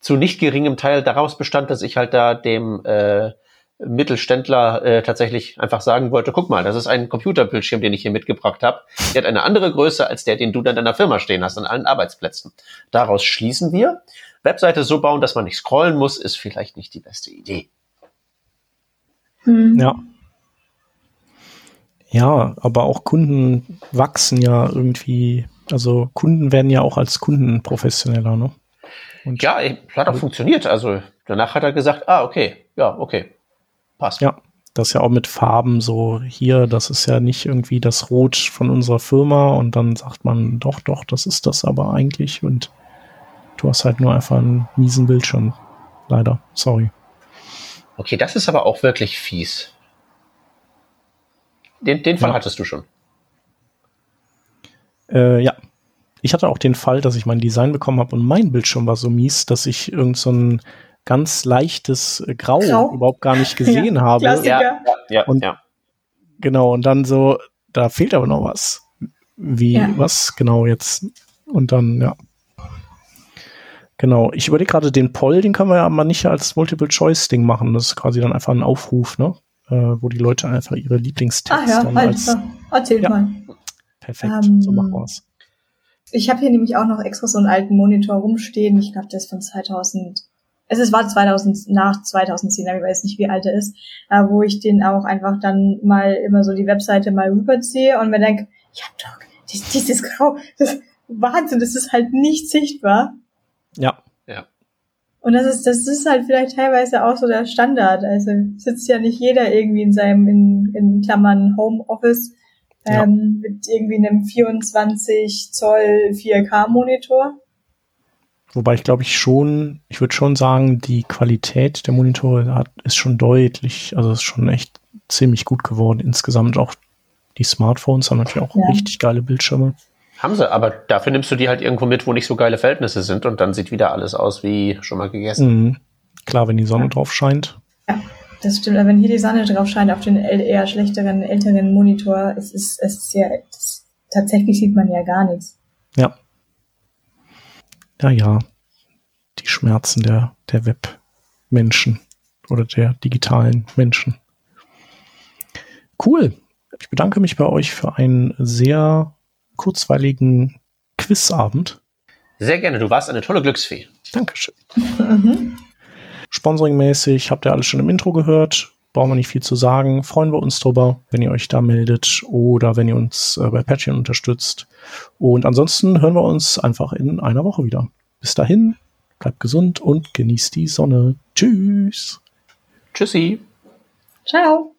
zu nicht geringem Teil daraus bestand, dass ich halt da dem äh, Mittelständler äh, tatsächlich einfach sagen wollte, guck mal, das ist ein Computerbildschirm, den ich hier mitgebracht habe. Der hat eine andere Größe als der, den du dann in deiner Firma stehen hast, an allen Arbeitsplätzen. Daraus schließen wir, Webseite so bauen, dass man nicht scrollen muss, ist vielleicht nicht die beste Idee. Hm. Ja. Ja, aber auch Kunden wachsen ja irgendwie, also Kunden werden ja auch als Kunden professioneller, ne? Und ja, hat auch funktioniert. Also danach hat er gesagt, ah, okay, ja, okay, passt. Ja, das ja auch mit Farben so hier, das ist ja nicht irgendwie das Rot von unserer Firma und dann sagt man, doch, doch, das ist das aber eigentlich und du hast halt nur einfach einen miesen Bildschirm. Leider, sorry. Okay, das ist aber auch wirklich fies. Den, den Fall ja. hattest du schon. Äh, ja, ich hatte auch den Fall, dass ich mein Design bekommen habe und mein Bildschirm war so mies, dass ich irgend so ein ganz leichtes Grau, Grau? überhaupt gar nicht gesehen ja, habe. Klassiker. Ja, ja, und, ja. Genau, und dann so, da fehlt aber noch was. Wie, ja. was genau jetzt? Und dann, ja. Genau, ich überlege gerade den Poll, den können wir ja aber nicht als Multiple-Choice-Ding machen. Das ist quasi dann einfach ein Aufruf, ne? Äh, wo die Leute einfach ihre Lieblingstexte ah, ja, dann als, Erzählt ja, mal. Perfekt, um, so machen wir es. Ich habe hier nämlich auch noch extra so einen alten Monitor rumstehen. Ich glaube, der ist von 2000. Es war 2000 nach 2010, aber ich weiß nicht, wie alt er ist, äh, wo ich den auch einfach dann mal immer so die Webseite mal rüberziehe und mir denke, ja doch, dies, dieses Grau, das Wahnsinn, das ist halt nicht sichtbar. Ja, ja. Und das ist, das ist halt vielleicht teilweise auch so der Standard. Also sitzt ja nicht jeder irgendwie in seinem, in, in Klammern Homeoffice ähm, mit irgendwie einem 24 Zoll 4K Monitor. Wobei ich glaube ich schon, ich würde schon sagen, die Qualität der Monitore hat, ist schon deutlich, also ist schon echt ziemlich gut geworden insgesamt auch Die Smartphones haben natürlich auch Ja. richtig geile Bildschirme. Haben sie, aber dafür nimmst du die halt irgendwo mit, wo nicht so geile Verhältnisse sind und dann sieht wieder alles aus wie schon mal gegessen. Mhm. Klar, wenn die Sonne drauf scheint. Das stimmt, aber wenn hier die Sonne drauf scheint auf den eher schlechteren, älteren Monitor, es ist, es ist ja, es, tatsächlich sieht man ja gar nichts. Ja. Ja, ja. Die Schmerzen der, der Webmenschen oder der digitalen Menschen. Cool. Ich bedanke mich bei euch für einen sehr kurzweiligen Quizabend. Sehr gerne, du warst eine tolle Glücksfee. Dankeschön. Mhm. Sponsoring-mäßig habt ihr alles schon im Intro gehört. Brauchen wir nicht viel zu sagen. Freuen wir uns drüber, wenn ihr euch da meldet oder wenn ihr uns äh, bei Patreon unterstützt. Und ansonsten hören wir uns einfach in einer Woche wieder. Bis dahin, bleibt gesund und genießt die Sonne. Tschüss. Tschüssi. Ciao.